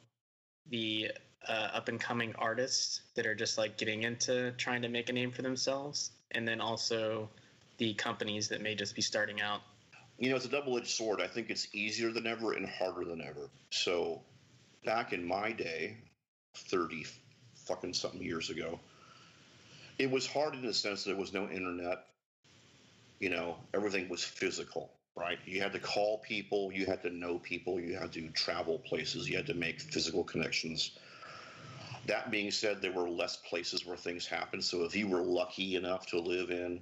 the uh, up and coming artists that are just like getting into trying to make a name for themselves, and then also the companies that may just be starting out you know, it's a double edged sword. I think it's easier than ever and harder than ever. So, back in my day, 30 fucking something years ago, it was hard in the sense that there was no internet. You know, everything was physical, right? You had to call people, you had to know people, you had to travel places, you had to make physical connections. That being said, there were less places where things happened. So, if you were lucky enough to live in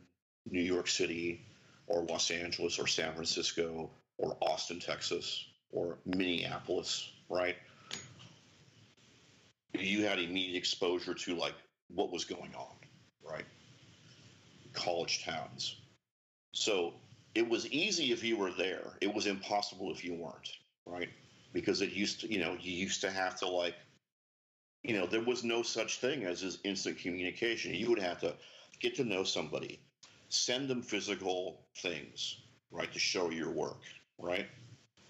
New York City, or Los Angeles or San Francisco or Austin, Texas or Minneapolis, right? You had immediate exposure to like what was going on, right? College towns. So it was easy if you were there. It was impossible if you weren't, right? Because it used to, you know, you used to have to like, you know, there was no such thing as this instant communication. You would have to get to know somebody, send them physical things, right, to show your work, right?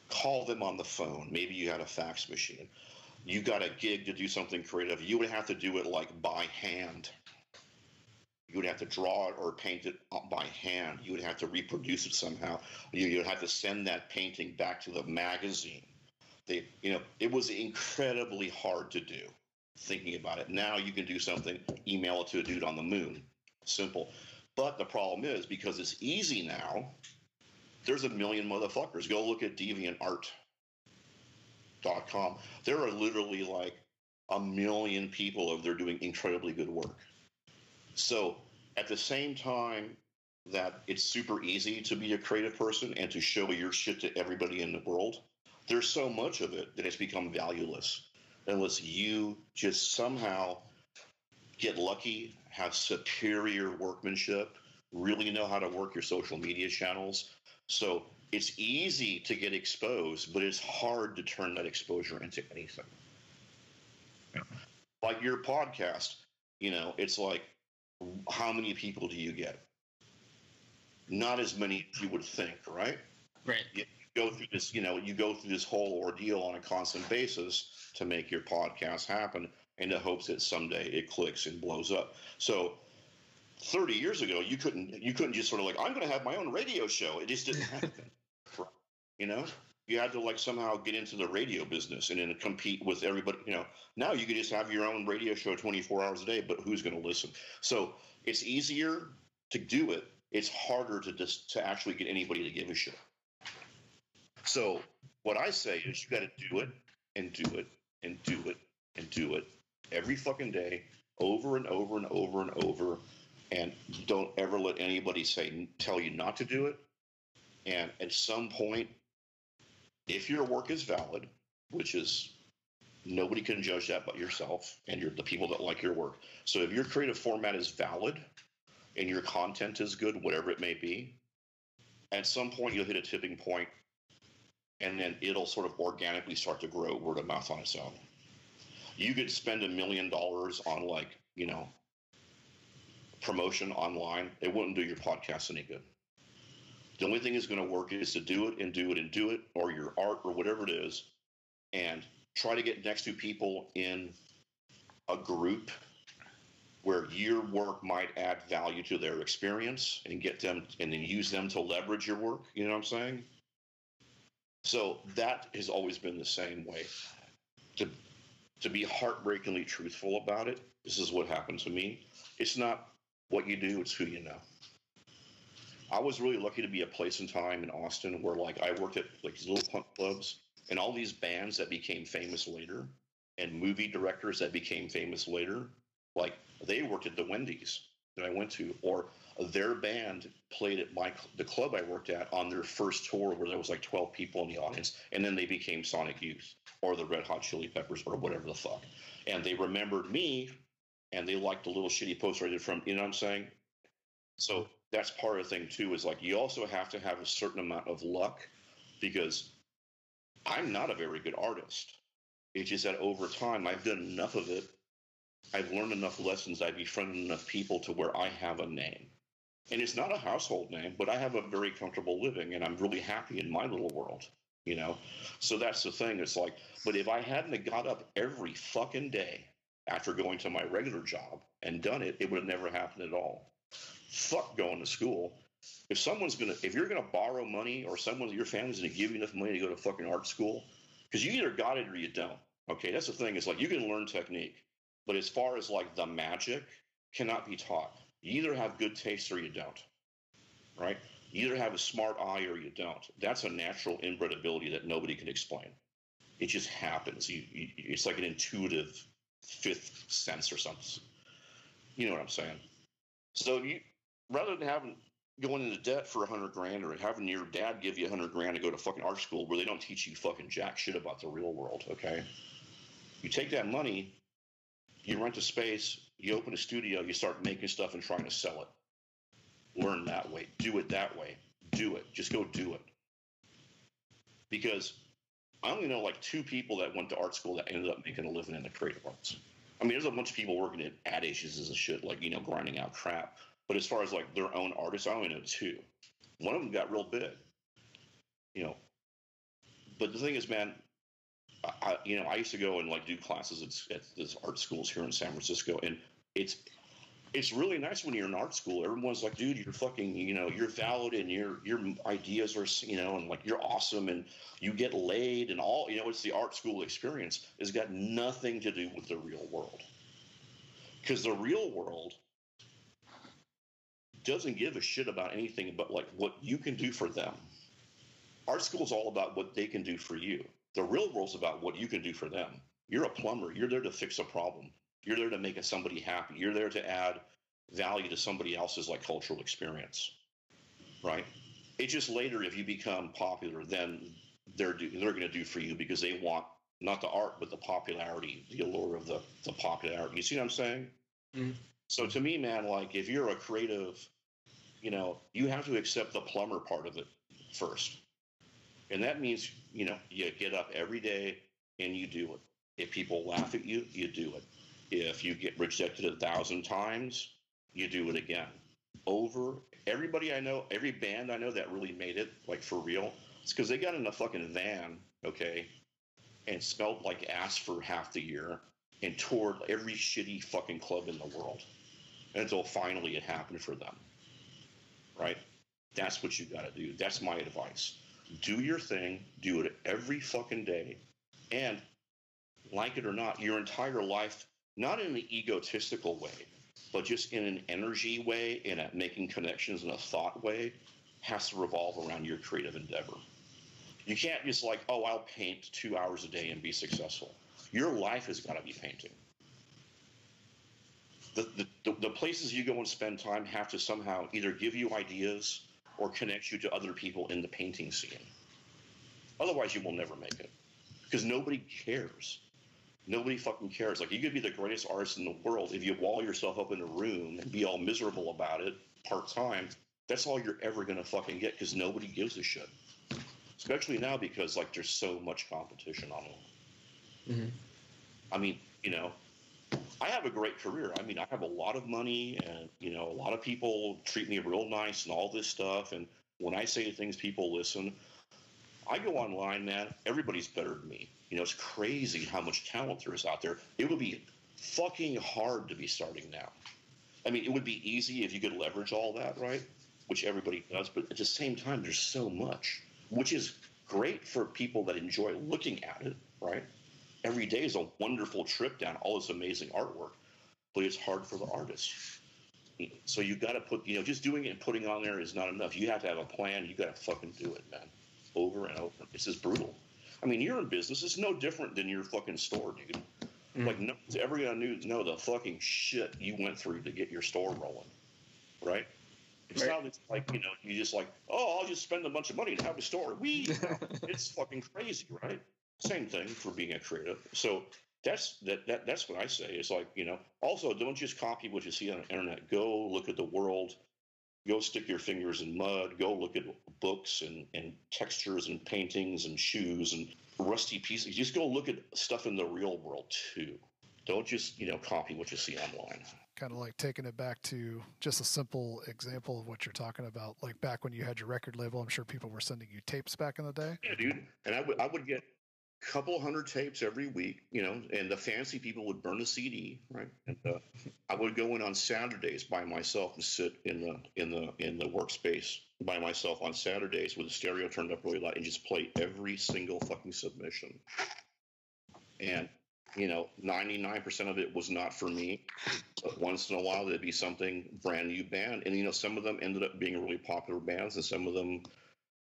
Call them on the phone. Maybe you had a fax machine. You got a gig to do something creative. You would have to do it like by hand. You would have to draw it or paint it by hand. You would have to reproduce it somehow. You would have to send that painting back to the magazine. They, you know, it was incredibly hard to do. Thinking about it now, you can do something, email it to a dude on the moon. Simple. But the problem is because it's easy now, there's a million motherfuckers. Go look at deviantart.com. There are literally like a million people over there doing incredibly good work. So at the same time that it's super easy to be a creative person and to show your shit to everybody in the world, there's so much of it that it's become valueless unless you just somehow get lucky, have superior workmanship, really know how to work your social media channels. So it's easy to get exposed, but it's hard to turn that exposure into anything. Yeah. Like your podcast, you know, it's like, how many people do you get? Not as many as you would think, right? Right. You go through this, you know, you go through this whole ordeal on a constant basis to make your podcast happen in the hopes that someday it clicks and blows up. So 30 years ago, you couldn't you couldn't just sort of like I'm going to have my own radio show. It just didn't <laughs> happen. You know, you had to like somehow get into the radio business and then compete with everybody. You know, now you can just have your own radio show 24 hours a day, but who's going to listen? So it's easier to do it. It's harder to just to actually get anybody to give a shit. So What I say is you got to do it and do it and do it and do it every fucking day, over and over and over and over. And don't ever let anybody say tell you not to do it. And at some point, if your work is valid, which is nobody can judge that but yourself and you're the people that like your work. So if your creative format is valid and your content is good, whatever it may be, at some point you'll hit a tipping point and then it'll sort of organically start to grow word of mouth on its own. You could spend a million dollars on like, you know, promotion online. It wouldn't do your podcast any good. The only thing that's going to work is to do it and do it and do it, or your art or whatever it is, and try to get next to people in a group where your work might add value to their experience and get them and then use them to leverage your work. You know what I'm saying? So that has always been the same way. To to be heartbreakingly truthful about it, this is what happened to me. It's not what you do, it's who you know. I was really lucky to be a place and time in Austin where like I worked at like these little punk clubs and all these bands that became famous later and movie directors that became famous later, like they worked at the Wendy's that I went to, or their band played at my the club I worked at on their first tour where there was like 12 people in the audience, and then they became Sonic Youth or the Red Hot Chili Peppers or whatever the fuck. And they remembered me and they liked the little shitty poster I did from, you know what I'm saying? So that's part of the thing too, is like you also have to have a certain amount of luck because I'm not a very good artist. It's just that over time I've done enough of it. I've learned enough lessons. I've befriended enough people to where I have a name. And it's not a household name, but I have a very comfortable living and I'm really happy in my little world you know so that's the thing it's like but if i hadn't got up every fucking day after going to my regular job and done it it would have never happened at all fuck going to school if someone's gonna if you're gonna borrow money or someone your family's gonna give you enough money to go to fucking art school because you either got it or you don't okay that's the thing it's like you can learn technique but as far as like the magic cannot be taught you either have good taste or you don't right you either have a smart eye or you don't. That's a natural inbred ability that nobody can explain. It just happens. You, you, it's like an intuitive fifth sense or something. You know what I'm saying? So you, rather than having going into debt for a hundred grand or having your dad give you a hundred grand to go to fucking art school where they don't teach you fucking jack shit about the real world, okay? You take that money, you rent a space, you open a studio, you start making stuff and trying to sell it learn that way, do it that way, do it. Just go do it. Because I only know like two people that went to art school that ended up making a living in the creative arts. I mean, there's a bunch of people working at ad agencies and shit, like, you know, grinding out crap. But as far as like their own artists, I only know two. One of them got real big, you know. But the thing is, man, I, you know, I used to go and like do classes at, at this art schools here in San Francisco, and it's it's really nice when you're in art school. Everyone's like, dude, you're fucking, you know, you're valid and your your ideas are, you know, and like you're awesome and you get laid and all, you know, it's the art school experience. It's got nothing to do with the real world. Because the real world doesn't give a shit about anything but like what you can do for them. Art school is all about what they can do for you. The real world's about what you can do for them. You're a plumber. You're there to fix a problem. You're there to make somebody happy. You're there to add value to somebody else's like cultural experience, right? It's just later if you become popular, then they're do, they're going to do for you because they want not the art but the popularity, the allure of the the popularity. You see what I'm saying? Mm-hmm. So to me, man, like if you're a creative, you know, you have to accept the plumber part of it first, and that means you know you get up every day and you do it. If people laugh at you, you do it. If you get rejected a thousand times, you do it again. Over everybody I know, every band I know that really made it, like for real, it's because they got in a fucking van, okay, and smelled like ass for half the year and toured every shitty fucking club in the world until finally it happened for them. Right? That's what you got to do. That's my advice. Do your thing, do it every fucking day. And like it or not, your entire life not in an egotistical way, but just in an energy way, in a making connections in a thought way, has to revolve around your creative endeavor. You can't just like, oh, I'll paint two hours a day and be successful. Your life has got to be painting. The, the, the places you go and spend time have to somehow either give you ideas or connect you to other people in the painting scene. Otherwise, you will never make it because nobody cares. Nobody fucking cares. Like, you could be the greatest artist in the world if you wall yourself up in a room and be all miserable about it part time. That's all you're ever going to fucking get because nobody gives a shit. Especially now because, like, there's so much competition online. Mm-hmm. I mean, you know, I have a great career. I mean, I have a lot of money, and you know, a lot of people treat me real nice and all this stuff. And when I say things, people listen. I go online, man. Everybody's better than me. You know, it's crazy how much talent there is out there. It would be fucking hard to be starting now. I mean, it would be easy if you could leverage all that, right? Which everybody does. But at the same time, there's so much, which is great for people that enjoy looking at it, right? Every day is a wonderful trip down all this amazing artwork, but it's hard for the artists. So you got to put, you know, just doing it and putting on there is not enough. You have to have a plan. You got to fucking do it, man, over and over. This is brutal. I mean, you're in business. It's no different than your fucking store, dude. Mm. Like, no one's ever gonna know the fucking shit you went through to get your store rolling, right? It's right. not like you know you just like oh I'll just spend a bunch of money to have a store. We <laughs> it's fucking crazy, right? Same thing for being a creative. So that's that, that that's what I say. It's like, you know, also don't just copy what you see on the internet. Go look at the world. Go stick your fingers in mud. Go look at books and, and textures and paintings and shoes and rusty pieces. Just go look at stuff in the real world too. Don't just, you know, copy what you see online kind of like taking it back to just a simple example of what you're talking about. Like back when you had your record label, I'm sure people were sending you tapes back in the day. Yeah, dude. And I would I would get couple hundred tapes every week, you know, and the fancy people would burn a CD, right? And uh, I would go in on Saturdays by myself and sit in the in the in the workspace by myself on Saturdays with the stereo turned up really loud and just play every single fucking submission. And you know, 99% of it was not for me. But once in a while, there'd be something brand new band. And, you know, some of them ended up being really popular bands, and some of them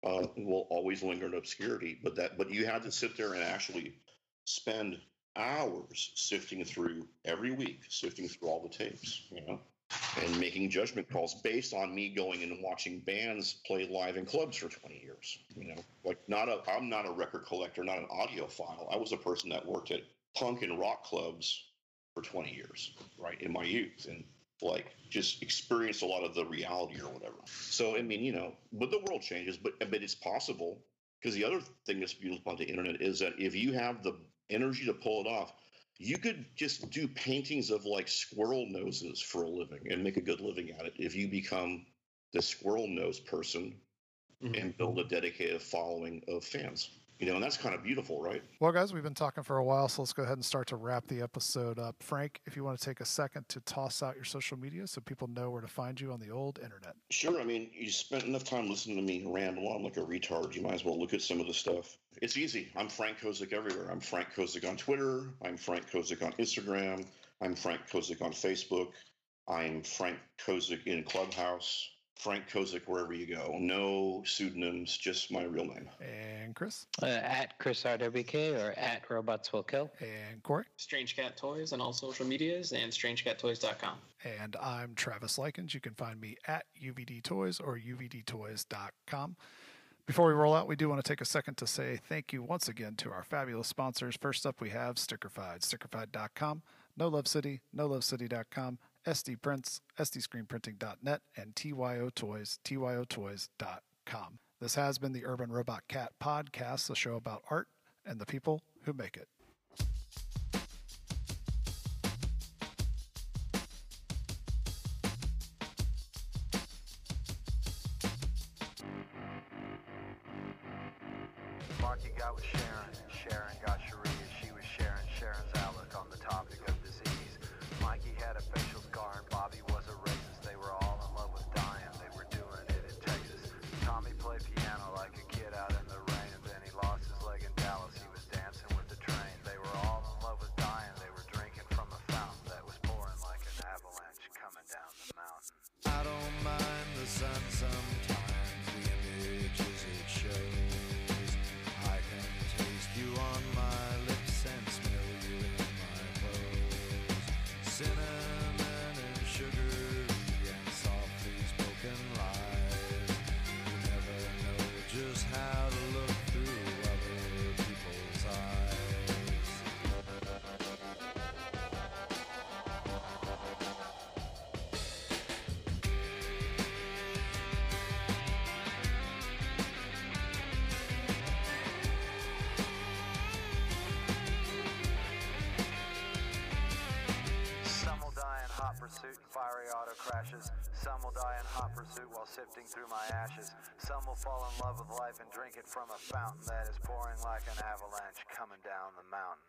uh, will always linger in obscurity. But that, but you had to sit there and actually spend hours sifting through every week, sifting through all the tapes, you know, and making judgment calls based on me going and watching bands play live in clubs for 20 years. You know, like not a, I'm not a record collector, not an audiophile. I was a person that worked at punk and rock clubs for 20 years, right, in my youth, and like just experience a lot of the reality or whatever. So I mean, you know, but the world changes, but but it's possible because the other thing that's beautiful about the internet is that if you have the energy to pull it off, you could just do paintings of like squirrel noses for a living and make a good living at it if you become the squirrel nose person mm-hmm. and build a dedicated following of fans you know, and that's kind of beautiful, right? Well, guys, we've been talking for a while, so let's go ahead and start to wrap the episode up. Frank, if you want to take a second to toss out your social media so people know where to find you on the old internet. Sure. I mean, you spent enough time listening to me ramble on like a retard. You might as well look at some of the stuff. It's easy. I'm Frank Kozik everywhere. I'm Frank Kozik on Twitter. I'm Frank Kozik on Instagram. I'm Frank Kozik on Facebook. I'm Frank Kozik in Clubhouse. Frank Kozik wherever you go. No pseudonyms, just my real name. And Chris? Uh, at Chris RWK or at Robots Will Kill. And Corey? Strange Cat Toys on all social medias and strangecattoys.com. And I'm Travis Likens. You can find me at UVD Toys or UVDtoys.com. Before we roll out, we do want to take a second to say thank you once again to our fabulous sponsors. First up, we have Stickerfied, stickerfied.com, No Love City, no love nolovecity.com, SD Prints, SDScreenPrinting.net, and TYO Toys, TYOToys.com. This has been the Urban Robot Cat Podcast, a show about art and the people who make it. it from a fountain that is pouring like an avalanche coming down the mountain.